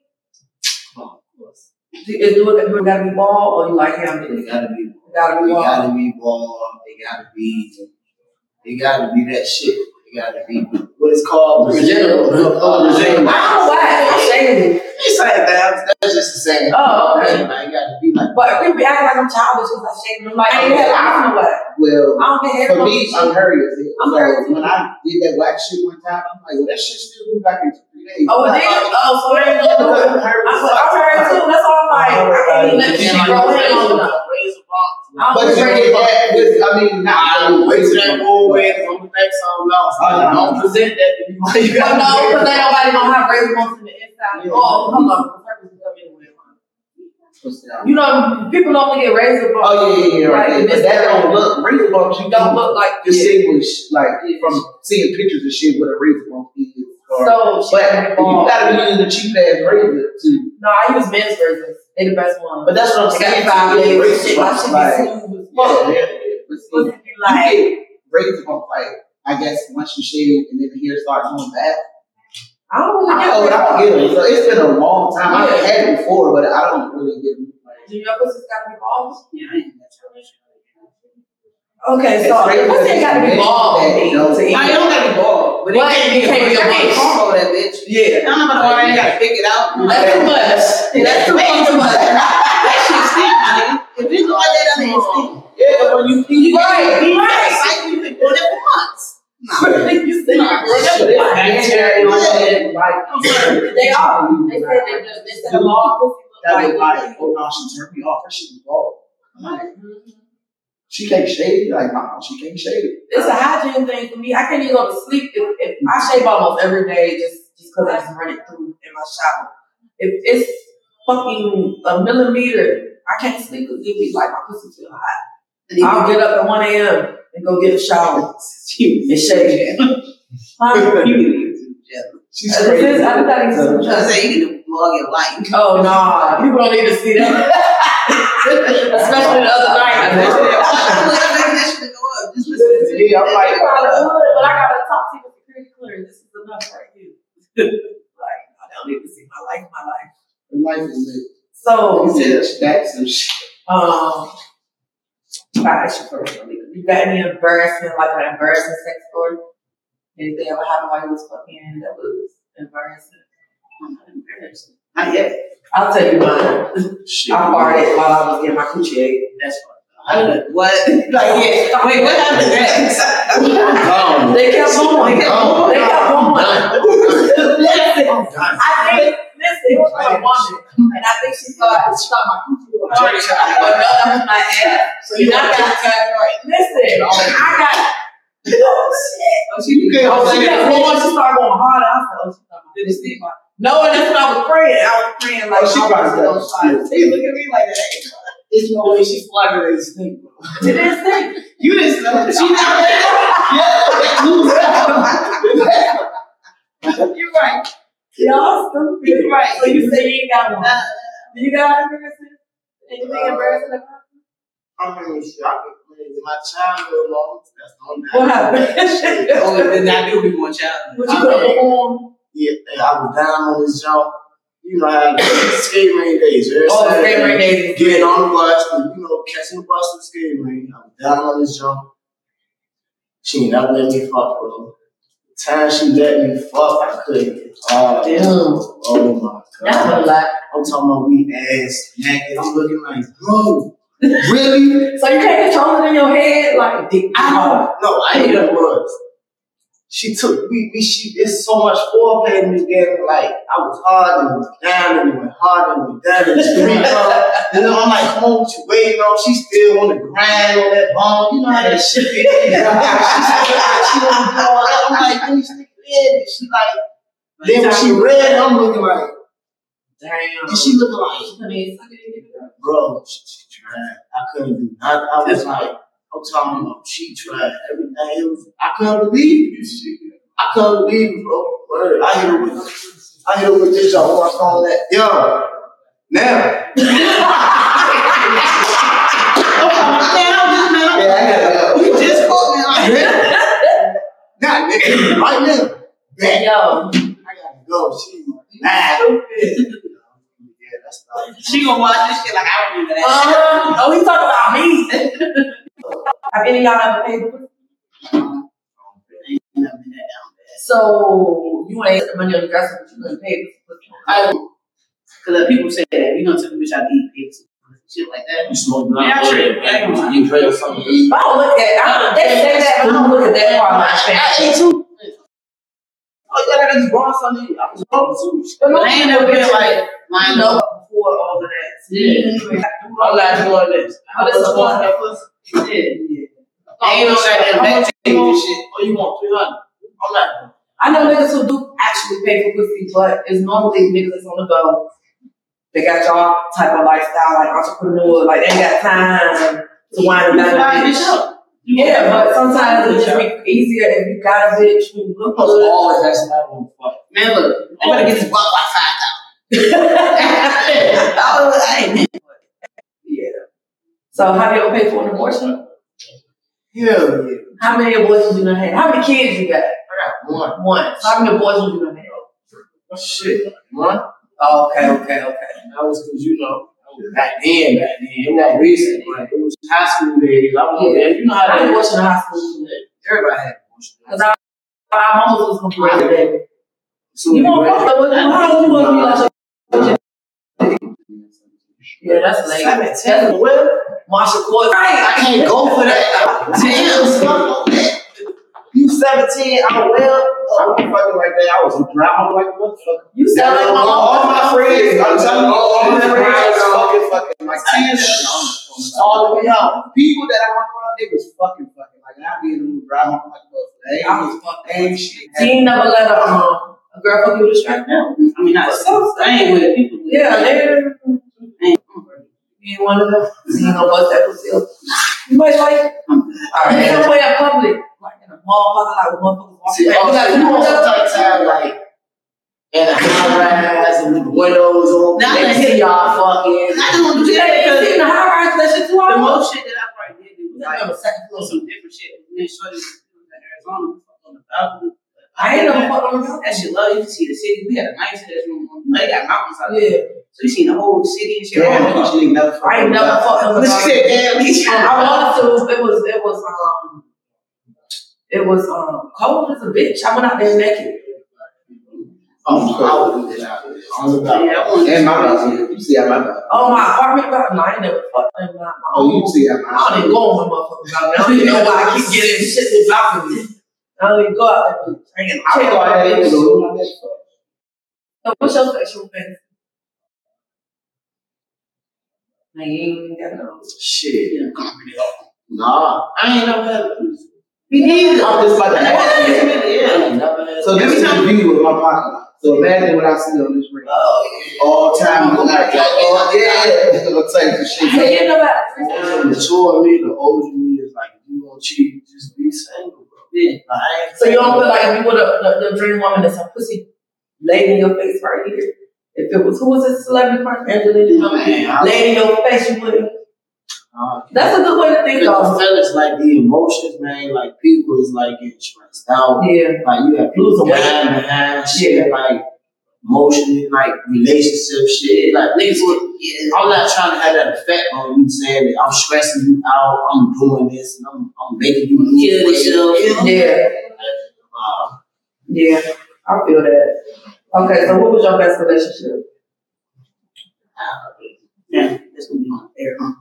Speaker 1: Do- Is it what you gotta be ball or you like him?
Speaker 3: It gotta be.
Speaker 1: It gotta be ball.
Speaker 3: gotta be ball. It gotta be. It gotta be that shit. It gotta be what it's called.
Speaker 5: Brazil.
Speaker 3: Oh,
Speaker 1: oh,
Speaker 3: oh I
Speaker 1: don't know why. I'm shady.
Speaker 3: It's like that. That's just the same.
Speaker 1: Oh, okay.
Speaker 3: Man, it gotta be like.
Speaker 1: But people be acting like I'm childish because I shave them. Like, I ain't had I don't know what.
Speaker 4: Well,
Speaker 1: I don't get hair
Speaker 4: For me. I'm hurry as hell.
Speaker 1: I'm
Speaker 4: So
Speaker 1: hurry too.
Speaker 4: When I did that wax shit one time, I'm like, well, that shit still do back in three days.
Speaker 1: Oh, it did? Oh, so they ain't gonna do. I'm I'm hurry too. That's all I'm like. I can't even let this shit grow in long enough. I'm
Speaker 4: But you
Speaker 1: ready
Speaker 4: did
Speaker 1: to
Speaker 4: that with, I mean, not
Speaker 5: I wait till that old way is on the next song lost.
Speaker 4: Uh,
Speaker 5: Don't present that to me. You <laughs>
Speaker 1: But
Speaker 5: gotta
Speaker 1: no, because ain't nobody gonna have razor bumps in the inside.
Speaker 4: Yeah.
Speaker 1: Oh, hold on. The purpose is coming anyway. You know, people normally get razor bumps.
Speaker 4: Oh yeah, yeah, yeah.
Speaker 1: Right,
Speaker 4: Right. But that don't look razor bumps. You
Speaker 1: don't look like
Speaker 4: distinguish like from seeing pictures of shit what a razor bump is.
Speaker 1: So
Speaker 4: but you gotta be using a cheap ass razor too.
Speaker 1: No, I use men's razors. They the best ones.
Speaker 4: But that's what I'm saying.
Speaker 1: five days. Shit, my
Speaker 4: bumps,
Speaker 1: shit
Speaker 4: like,
Speaker 1: be smooth
Speaker 4: yeah, yeah, yeah. But see,
Speaker 1: Pussy be
Speaker 4: you
Speaker 1: like,
Speaker 4: razor bump like I guess once you shave and then the hair starts going back.
Speaker 1: I don't really get
Speaker 4: know what I
Speaker 1: razor
Speaker 4: get them. So it's been a long time. I've had it before, but I don't really get them.
Speaker 1: Do your pussy's gotta be bald?
Speaker 2: Yeah, I ain't got time.
Speaker 1: Okay, so
Speaker 4: It's crazy
Speaker 1: pussy gotta be
Speaker 4: that
Speaker 1: bald
Speaker 4: you
Speaker 1: to eat.
Speaker 4: don't-
Speaker 1: to eat.
Speaker 2: Nah, it don't gotta be bald, but it
Speaker 1: But
Speaker 2: can't
Speaker 1: it
Speaker 2: be.
Speaker 1: can't be a
Speaker 2: I can't combo that bitch.
Speaker 1: Yeah.
Speaker 2: I don't know about the one I gotta pick it out.
Speaker 1: That's too much. That's too much.
Speaker 2: That shit stink, my nigga. If it look like that, that ain't stink.
Speaker 4: Yeah, when you
Speaker 2: You
Speaker 1: Right, right.
Speaker 2: got cycle, you been doing it for months.
Speaker 1: They are. They said they said a bald pussy like
Speaker 4: no, she turned me off. Her shit She can't shave. Like, nah, she can't shave.
Speaker 1: It's a hygiene thing for me. I can't even go to sleep if, if I shave almost every day just just because I just run it through in my shower. If it's fucking a millimeter, I can't sleep because it be like my pussy feel hot. I'll get up at one a.m. and go get a shower <laughs> and shave. Huh?
Speaker 4: She's crazy.
Speaker 1: I thought he was
Speaker 2: I
Speaker 1: just-
Speaker 2: say you need to plug your light.
Speaker 1: Oh no, <laughs> people don't need to see that. <laughs> Especially the other night.
Speaker 2: I bet you that- I'm making that shit go up. Just listen to it.
Speaker 4: Yeah, I'm like,
Speaker 1: I probably would, but I got a top secret security clearance. This is enough right here. like, I don't need to see my life, my life.
Speaker 4: her life is lit.
Speaker 1: So,
Speaker 4: That's some shit.
Speaker 1: um, I you first. You got any embarrassing, like an embarrassing sex story? Anything ever happened while you was fucking that was embarrassing?
Speaker 2: Not yet.
Speaker 1: I'll tell you mine.
Speaker 3: Shit.
Speaker 1: I farted while I was getting my coochie ate.
Speaker 2: That's what. What? <laughs> Like, yeah. Wait, what happened next?
Speaker 1: They kept going. They kept
Speaker 3: Gone.
Speaker 1: They kept going. <laughs> Listen,
Speaker 3: oh,
Speaker 1: I think, listen, it was my woman. And I think she thought, she thought my coochie was hard. But no, that was my ass.
Speaker 5: So you
Speaker 1: I
Speaker 5: got
Speaker 1: got,
Speaker 5: that right.
Speaker 1: listen, I got, oh shit.
Speaker 2: Oh, she
Speaker 4: You can't
Speaker 1: Oh,
Speaker 4: hold
Speaker 1: she
Speaker 4: that.
Speaker 1: got going, she started going hard. I said, oh, she thought my coochie was hard. No, and that's what I was praying. I was praying like,
Speaker 4: Oh, she
Speaker 1: I was
Speaker 4: probably
Speaker 1: those
Speaker 4: thought
Speaker 1: shots.
Speaker 2: Hey, look at me like that.
Speaker 5: There's no way she's flagging it as stink.
Speaker 1: It didn't.
Speaker 2: You didn't smell it. She not <laughs> <laughs> <laughs> You're right.
Speaker 1: Y'all stupid.
Speaker 2: You're right.
Speaker 1: So you say you ain't got one.
Speaker 2: Uh,
Speaker 1: Do you got embarrassing? Anything embarrassing about
Speaker 3: I mean, shit, I could play in my childhood long. That's the only
Speaker 1: What happened?
Speaker 2: Oh, and then I do be more child.
Speaker 1: What you gonna?
Speaker 3: Yeah, I was down on this jump. You know how skate ring days. every
Speaker 1: Oh,
Speaker 3: Saturday,
Speaker 1: skate ring days.
Speaker 3: Getting on the bus, and, you know, catching the bus to the skate ring. I was down on this jump. She ain't never let me fuck, bro. Time she let me fuck, I couldn't. Oh,
Speaker 1: Damn.
Speaker 3: oh my god.
Speaker 1: That's a lot.
Speaker 3: I'm talking about we ass naked. I'm looking like, bro, <laughs> really?
Speaker 1: So you can't control it in your head, like dick.
Speaker 3: I don't know. I ain't it was. She took we, we she it's so much foreplay in this game. Like I was hard and went down and went hard and went down and it's <laughs> three And then I'm like, come on, what you waiting on? She still on the grind on that bone. You know how that shit is. <laughs> she said she wanna do all. I'm like, me stick it. She like then when she read, I'm looking like,
Speaker 1: Damn.
Speaker 3: and she looking like,
Speaker 1: I mean, suck it in.
Speaker 3: bro, she, she tried. I couldn't do nothing. I was like, I'm talking about she tried everything. Was, I couldn't believe it. I couldn't believe it, bro. Word. I hit her with, I hit her with this on my phone. That yo, now. <laughs>
Speaker 4: Yeah, I gotta go.
Speaker 3: Just caught me like that. Not nigga, right now. Man,
Speaker 1: Yo,
Speaker 3: I gotta go. She mad. Yeah, that's not.
Speaker 2: She gonna watch this shit like I remember that.
Speaker 1: um, oh, he talking about me. <laughs> Have any of y'all ever paid for
Speaker 2: Never been that down bad.
Speaker 1: So you ain't spend money on the dresser, but you gonna pay for
Speaker 2: I, Cause people say that you gonna take a bitch out to eat pizza, shit like that.
Speaker 3: You smoke
Speaker 2: Yeah, I trip. I ain't.
Speaker 3: You drink something to.
Speaker 1: I don't look at I don't, they say that, but I don't look at that part of my
Speaker 3: I
Speaker 1: family.
Speaker 3: ate too. Oh, yeah, I just brought something. I was wrong too.
Speaker 2: But I ain't never been like lined
Speaker 1: No,
Speaker 2: up.
Speaker 1: before all of that.
Speaker 2: Yeah.
Speaker 1: I'm not doing this.
Speaker 2: Oh, this is one that was. Yeah, yeah. Ain't no goddamn back and shit.
Speaker 3: Oh, you want 300? I'm not.
Speaker 1: I know niggas who do actually pay for pussy, but it's normally niggas on the go. They got y'all type of lifestyle, like entrepreneur, like they ain't got time to wind down a
Speaker 2: bitch.
Speaker 1: Yeah, but sometimes it just it easier if you got a bitch who look good.
Speaker 3: always that's what one fuck.
Speaker 2: Man, look, I better get this <laughs> guap like five thousand. I ain't.
Speaker 1: yeah. So have you ever paid for an abortion?
Speaker 3: Hell yeah.
Speaker 1: How many abortions do you done had? How many kids you got?
Speaker 3: I got one.
Speaker 1: One. So how many abortions do you done had?
Speaker 3: Shit. One?
Speaker 1: Oh, okay, okay, okay.
Speaker 3: That was because, you know, back then, back then. It wasn't recent, but it was high school days. I was
Speaker 1: Yeah.
Speaker 3: there. You know how that
Speaker 1: had
Speaker 3: is.
Speaker 1: abortion in high school.
Speaker 3: Everybody had abortion.
Speaker 1: Cause I, our homes was completely baby.
Speaker 3: So
Speaker 1: You
Speaker 3: when
Speaker 1: won't fuck up with how old you want to be like Yeah, that's late. That's
Speaker 3: Well,
Speaker 1: Marsha Court.
Speaker 3: I can't go for that. Damn, You 17, I'm well. I was fucking like that. I was driving like a motherfucker.
Speaker 1: You sound like my
Speaker 3: all my friends. I'm telling you, all my friends was fucking fucking like 10 all the way out. People that I hung around, they was fucking fucking. Like, I be in the mood driving like a motherfucker.
Speaker 1: I was fucking.
Speaker 3: Shit.
Speaker 1: Ain't never let a, um, a girl fuck you with a strap down.
Speaker 2: I mean, not so. I ain't with people.
Speaker 1: Yeah, they you ain't one of them. You ain't gonna bust that pussy up. You might like, alright, somewhere in public, like in a motherfucker, like with motherfuckers walking
Speaker 3: See,
Speaker 1: back. You got
Speaker 3: you
Speaker 1: you
Speaker 3: want some
Speaker 1: want
Speaker 3: time like in a high rise and with the windows open.
Speaker 2: Nah,
Speaker 3: They see y'all fucking.
Speaker 2: I don't do
Speaker 1: You
Speaker 2: that
Speaker 1: ain't
Speaker 2: because
Speaker 1: in the high rise, that shit too
Speaker 2: the most shit that I probably did was
Speaker 1: Like
Speaker 2: like
Speaker 1: on the second floor.
Speaker 2: some different shit. Me and Shorty was in Arizona, we on the balcony.
Speaker 1: I ain't never fucked on the
Speaker 2: That shit love. You can see the city. We had a nice ass room. You know, they got mountains out there.
Speaker 1: Yeah.
Speaker 2: So you seen the whole city and shit.
Speaker 4: Damn,
Speaker 2: Oh,
Speaker 4: Keisha ain't never
Speaker 1: I ain't never fucked on the
Speaker 2: But she said, damn, Keisha.
Speaker 1: I wanted to. It was. It was. Um. It was um cold as a bitch. I went out there naked.
Speaker 3: Oh, I would do that out there. On the.
Speaker 2: Yeah, I
Speaker 4: And my house, you see how my house.
Speaker 1: Oh, my apartment. But no, I ain't never fucked in my, my
Speaker 4: Oh, you
Speaker 1: own.
Speaker 4: see how
Speaker 1: I
Speaker 4: my
Speaker 1: don't even go on my motherfucking balcony. I don't even know why I keep getting shit to balcony. I don't even go out there. I ain't
Speaker 4: I
Speaker 1: check
Speaker 4: go out
Speaker 1: my
Speaker 4: there,
Speaker 1: bitch.
Speaker 4: you know, my next fuck.
Speaker 1: So what's your sexual fantasy? You ain't got no.
Speaker 3: Shit. Nah, I ain't never had a piece.
Speaker 2: Me neither.
Speaker 4: I'm just like,
Speaker 2: I
Speaker 4: yeah.
Speaker 3: I
Speaker 2: yeah.
Speaker 3: ain't never had
Speaker 4: So this is the view of my pocket. So imagine what I see on this ring. Oh, All time, I'm like, oh yeah, it's gonna take some shit.
Speaker 1: Hey, you know
Speaker 3: The
Speaker 1: about
Speaker 3: older mature me, the older me is like, if you gonna cheat, just be single, bro.
Speaker 2: Yeah.
Speaker 3: Like,
Speaker 1: So you don't feel like if you were the, the, the dream woman that's a pussy laid in your face right here. If it was who was this celebrity crush? Angelina Jolie. Laid in your face, you wouldn't.
Speaker 3: Uh,
Speaker 1: That's a good way to think
Speaker 3: the
Speaker 1: of.
Speaker 3: feelings, like the emotions, man, like people is like getting stressed out.
Speaker 1: Yeah.
Speaker 3: Like you have people dying behind shit, like emotionally, like relationship shit. Like niggas would I'm not trying to have that effect on you saying that I'm stressing you out, I'm doing this, and I'm, I'm making you
Speaker 2: Kill
Speaker 3: weight.
Speaker 2: yourself.
Speaker 3: You?
Speaker 1: Yeah.
Speaker 3: Uh,
Speaker 1: Yeah. I feel that. Okay, so what was your best relationship?
Speaker 2: Yeah, that's gonna be my. Huh?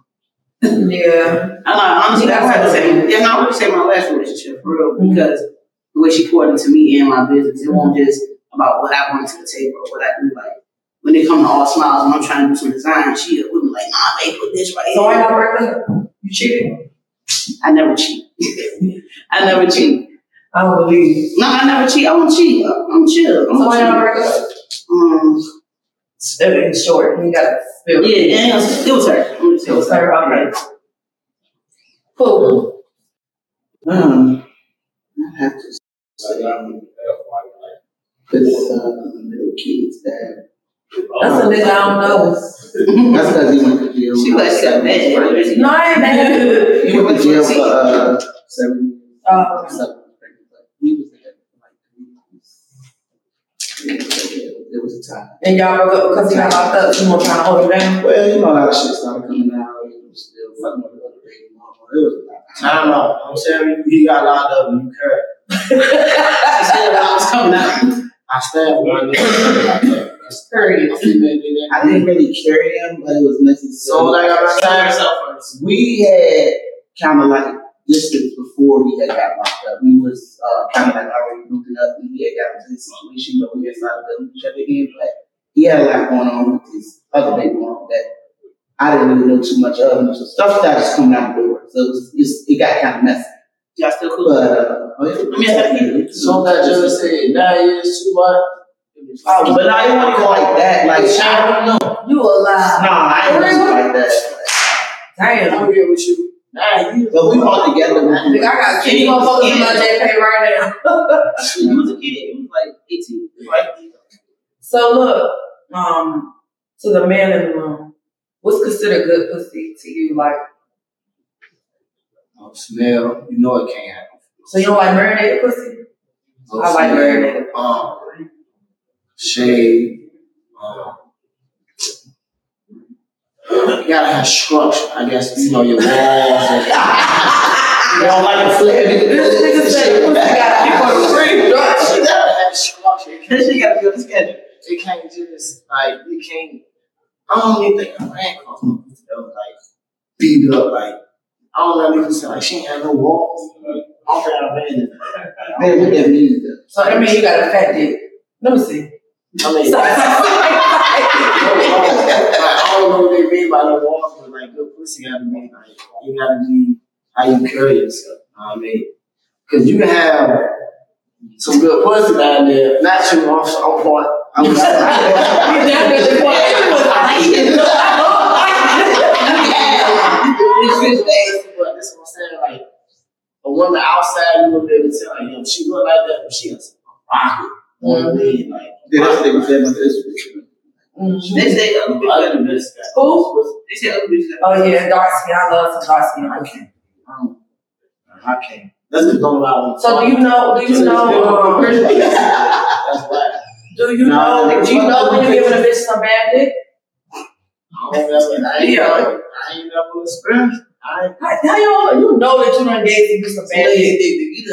Speaker 1: Yeah.
Speaker 2: I'm not, honestly, I have to say, yeah, no, I would say my last relationship for real
Speaker 1: Mhm.
Speaker 2: because the way she poured into me and my business, it wasn't just about what I bring to the table or what I do. Like when it comes to All Smilez and I'm trying to do some design, she would be like, nah, babe, put this right
Speaker 1: So why
Speaker 2: here.
Speaker 1: break up? You cheated?
Speaker 2: I never cheat. <laughs> I never cheat.
Speaker 1: I don't believe you.
Speaker 2: No, I never cheat. I won't cheat. I'm chill. I'm
Speaker 1: So why y'all break up?
Speaker 2: Um,
Speaker 1: In short, you gotta spill.
Speaker 2: yeah, yeah, it was, it was her. I'm just
Speaker 1: It was her, okay. Cool.
Speaker 4: Um, I have to say, um, with uh, little kids that.
Speaker 1: That's a nigga I don't know.
Speaker 4: That's because he went to jail.
Speaker 2: She
Speaker 4: when I
Speaker 2: like
Speaker 4: was
Speaker 2: said,
Speaker 4: seven.
Speaker 2: man.
Speaker 1: No, I ain't mad.
Speaker 4: He went to jail for uh, seven years.
Speaker 1: Oh, okay.
Speaker 4: Seven years. But We was together for like three years. It was a time.
Speaker 1: And y'all broke up because he got locked up. You want trying to hold him down?
Speaker 4: Well, you know, a lot of shit started coming out. He was still fucking with other baby mama. It was a lot.
Speaker 3: I don't know. I'm saying you got locked up and you curved.
Speaker 2: She said I was coming out.
Speaker 3: I stabbed one nigga.
Speaker 1: Curry.
Speaker 4: I didn't really carry him, but it was necessary.
Speaker 3: So like I'm
Speaker 2: Tell
Speaker 3: saying,
Speaker 4: we had kind of like distance before he had got locked up. We was uh, kind of like already moving up, and he had got into this situation, but we had started building each other again. But he had a lot going on with his other baby mom that I didn't really know too much of, and so stuff started just coming out the door. So it was it got kind of messy.
Speaker 2: Y'all still cool?
Speaker 4: But uh, oh, yeah.
Speaker 2: Let me ask you.
Speaker 3: so that just said nine years too much.
Speaker 4: Oh, but I didn't want to go like that. Like,
Speaker 3: I don't know.
Speaker 1: You alive.
Speaker 4: nah, I ain't like that.
Speaker 1: Damn.
Speaker 3: I'm here with you. Nine years.
Speaker 4: But we all together.
Speaker 1: Nigga,
Speaker 4: We,
Speaker 1: I got kids motherfuckers in my JK right now. <laughs>
Speaker 2: You was a kid. You was like 18. Right?
Speaker 1: So look, um, to the man in the room, what's considered good pussy to you? Like,
Speaker 3: Oh, smell. You know it can't happen.
Speaker 1: so you don't like marinated pussy?
Speaker 3: Oh,
Speaker 1: I like
Speaker 3: smell,
Speaker 1: marinated.
Speaker 3: Um, shade. Um, you gotta have structure. I guess you know your walls. And,
Speaker 4: you don't like the flare.
Speaker 1: This nigga said you gotta
Speaker 2: You to free?
Speaker 3: you gotta have structure. It can't,
Speaker 2: got to build a schedule.
Speaker 3: it can't just like you can't. I don't even think a man calls me like beat up like. I don't know niggas say like she ain't have no walls. Like, I don't think I've been in that.
Speaker 4: Man, what that means though?
Speaker 1: So that means you got a fat dick. Let me see.
Speaker 3: I mean, <laughs> I <laughs> don't know what they mean by the walls, but like good pussy gotta be like you gotta be how you carry yourself. You know what I mean, because you have some good pussy down there, not <laughs> you on on point. I'm
Speaker 1: You damn near the point.
Speaker 3: It's days, <laughs> but this is what I'm saying. Like a woman outside, you will be able to tell, like, yo, she look like that, but she has a rocket. You know what I mm-hmm. mean? Like,
Speaker 4: Yeah, that's what they said about this.
Speaker 1: Mhm.
Speaker 2: They say other bitches
Speaker 3: other
Speaker 2: got
Speaker 3: than
Speaker 2: the
Speaker 3: this guy.
Speaker 1: Who?
Speaker 2: They say other bitches got
Speaker 1: Oh yeah, dark skin. I love some dark skin.
Speaker 3: I can't. I don't. I can't. That's just don't allow
Speaker 1: So do you know? Do you know? Um,
Speaker 3: That's why.
Speaker 1: do you
Speaker 3: No,
Speaker 1: know? Do you know when you're giving a bitch some bad dick?
Speaker 3: I don't ever. Ain't <laughs>
Speaker 1: Yeah.
Speaker 3: never. I ain't never experienced. I ain't.
Speaker 1: How, how you you know that you done gave some bitch some bad dick?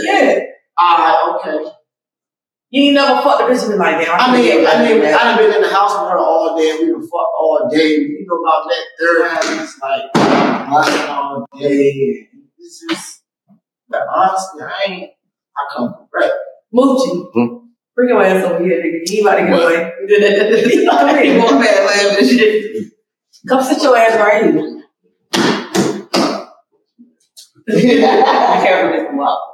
Speaker 1: Yeah.
Speaker 3: Ah, okay.
Speaker 1: You ain't never fucked a bitch and be like, damn.
Speaker 3: I
Speaker 1: could've
Speaker 3: mean, I mean, I
Speaker 1: back.
Speaker 3: done been in the house with her all day. We been fuck all day. You know about that third time. It's like watching all day. It's just, but honestly, I ain't. I come correct.
Speaker 1: Moochie.
Speaker 3: Hmm.
Speaker 1: Bring your ass over here, nigga. You about to get away. <laughs>
Speaker 2: Come here. Going bad laughing and shit.
Speaker 1: Come sit your ass right here. <laughs>
Speaker 2: Be careful this come up.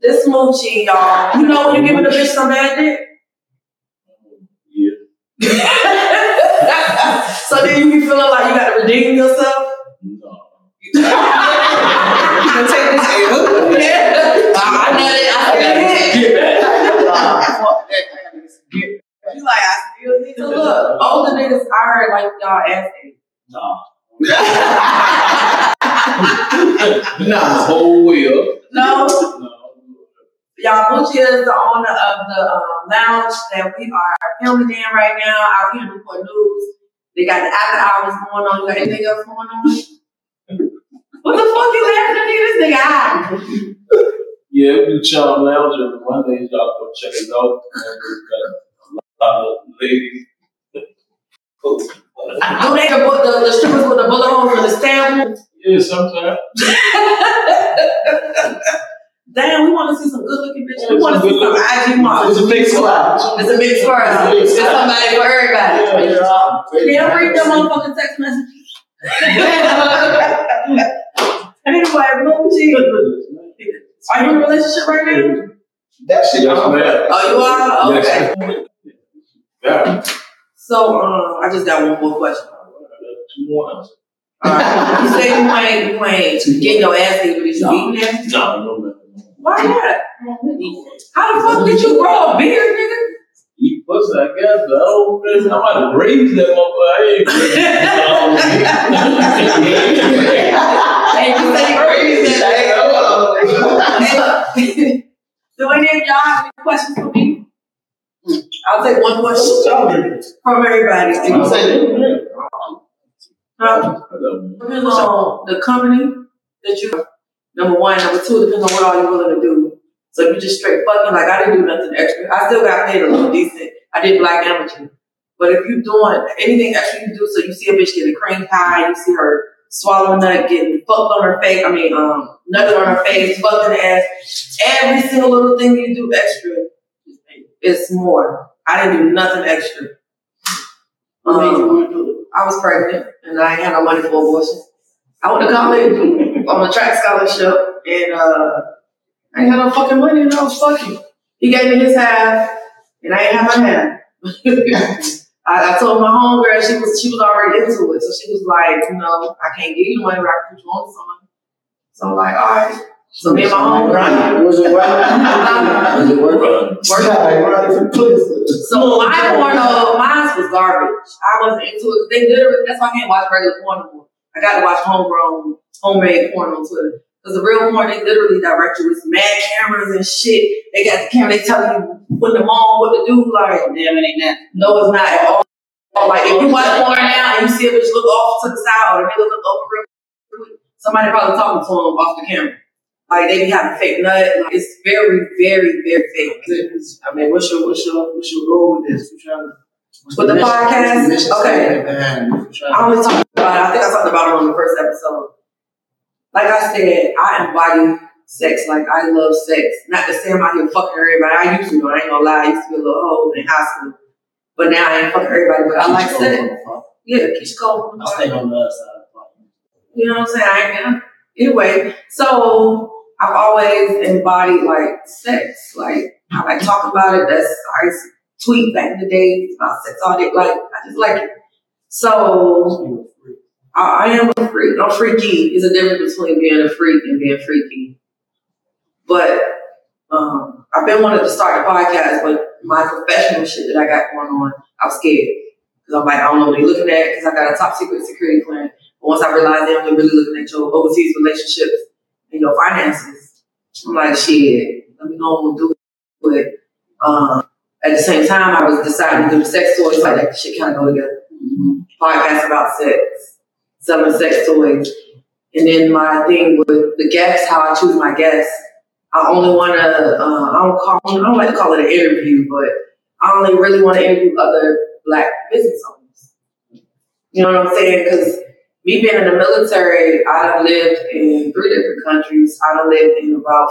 Speaker 1: This Moochie, y'all. You know when you giving a bitch some bad dick?
Speaker 3: Yeah. <laughs>
Speaker 1: so then you be feeling like you got to redeem yourself? No. <laughs>
Speaker 2: You gonna take this <laughs> L?
Speaker 1: Yeah. I know that. I feel it.
Speaker 3: Get fuck that. Get back.
Speaker 1: You like, I still need to look. Older niggas, I heard like y'all asking.
Speaker 3: Nah.
Speaker 6: Not the whole wheel.
Speaker 1: No,
Speaker 6: No.
Speaker 1: Y'all, Bucci is the owner of the um, lounge that we are filming in right now out here in Newport News. They got the after hours going on. You got anything else going on? what the fuck you laughing at me? This nigga. <laughs>
Speaker 6: Yeah, we do Charm Lounge every Monday. Y'all go check it out. And we got a lot of ladies. <laughs>
Speaker 1: Do they the, the, the strippers with the bullet holes and the stamp?
Speaker 6: Yeah, sometimes. <laughs>
Speaker 1: Damn, we want to see some good looking bitches. We want to see some IG
Speaker 6: It's
Speaker 1: models.
Speaker 6: a big crowd.
Speaker 1: It's a big square. It's somebody for everybody.
Speaker 5: Yeah,
Speaker 1: Can't read them motherfucking text messages. <laughs> anyway, Bucci, are you in a relationship right now?
Speaker 5: That shit.
Speaker 6: Yes, ma'am.
Speaker 1: Oh, you are? Okay.
Speaker 6: Yes. Yeah.
Speaker 1: So, um, I just got one more question.
Speaker 6: Two more answers.
Speaker 1: Alright. You say you ain't, you ain't getting your ass beat, but is you beating ass?
Speaker 6: No, no, no.
Speaker 1: Why not? How the fuck did you grow a beard, nigga?
Speaker 6: Eat pussy, I guess, but I don't really, I'm about to raise that motherfucker. I ain't <laughs>
Speaker 1: Hey, you say you crazy.
Speaker 6: crazy.
Speaker 1: Do any of y'all have any questions for me? I'll take one question from everybody. Huh? Depends on the company that you. Number one, number two depends on what all you're willing to do. So if you just straight fucking like I didn't do nothing extra. I still got paid a little decent. I did black amateur. But if you're doing anything extra you do, so you see a bitch getting a cream pie, you see her swallowing nut, getting fucked on her face, I mean, um, nugget on her face, fucking ass, every single little thing you do extra is more. I didn't do nothing extra. Um, I was pregnant and I had no money for abortion. I went to college on a track scholarship and uh, I ain't had no fucking money and I was fucking. He gave me his half and I ain't have my half. <laughs> I, I told my homegirl she was she was already into it, so she was like, you know, I can't give you the money, but I can put you on to something. So I'm like, all right. So me and my homegirl
Speaker 5: Was it right? Was it worth it? <laughs>
Speaker 1: worked
Speaker 5: Yeah, right, for please.
Speaker 1: So my porno, mine was garbage. I wasn't into it. 'cause They literally, that's why I can't watch regular porn anymore. I got to watch homegrown, homemade porn on Twitter. Because the real porn, they literally direct you with mad cameras and shit. They got the camera, they tell you when them on, what to do. Like,
Speaker 2: Damn, it ain't that.
Speaker 1: no, it's not at all. Like, if you watch porn now and you see a bitch look off to the side or the nigga look over real quick, somebody probably talking to him off the camera. Like, they be having fake nut. Like, it's very, very, very fake.
Speaker 5: I mean, what's your what's your what's your goal with this? You trying to
Speaker 1: With the
Speaker 5: mission?
Speaker 1: podcast?
Speaker 5: Mission
Speaker 1: Okay.
Speaker 5: statement behind it? You trying
Speaker 1: I only talked about it. I think I talked about it on the first episode. Like I said, I embody sex. Like I love sex. Not to say I'm out here fucking everybody. I used to. I ain't gonna lie. I used to be a little hoe in high school. But now I ain't fucking everybody. But I like sex. Yeah, Keisha Cole.
Speaker 5: I stay on the other side of the.
Speaker 1: You know what I'm saying? I ain't, anyway, so I've always embodied like sex. Like I like talking about it. That's I used to tweet back in the day about sex all day. Like I just like it. So I, I am a freak. I'm freaky. There's a difference between being a freak and being freaky. But um, I've been wanting to start a podcast, but my professional shit that I got going on, I'm scared. Because I'm like, I don't know what they're looking at because I got a top secret security clearance. But once I realized they only really looking at your overseas relationships and your finances, I'm like, shit, let me go and do it. Um, at the same time, I was deciding to do sex toys, like that shit kind of go together. Podcast about sex, selling sex toys. And then my thing with the guests, how I choose my guests. I only want to, uh, I don't call, I don't like to call it an interview, but I only really want to interview other black business owners. You know what I'm saying? Because me being in the military, I done lived in three different countries. I done lived in about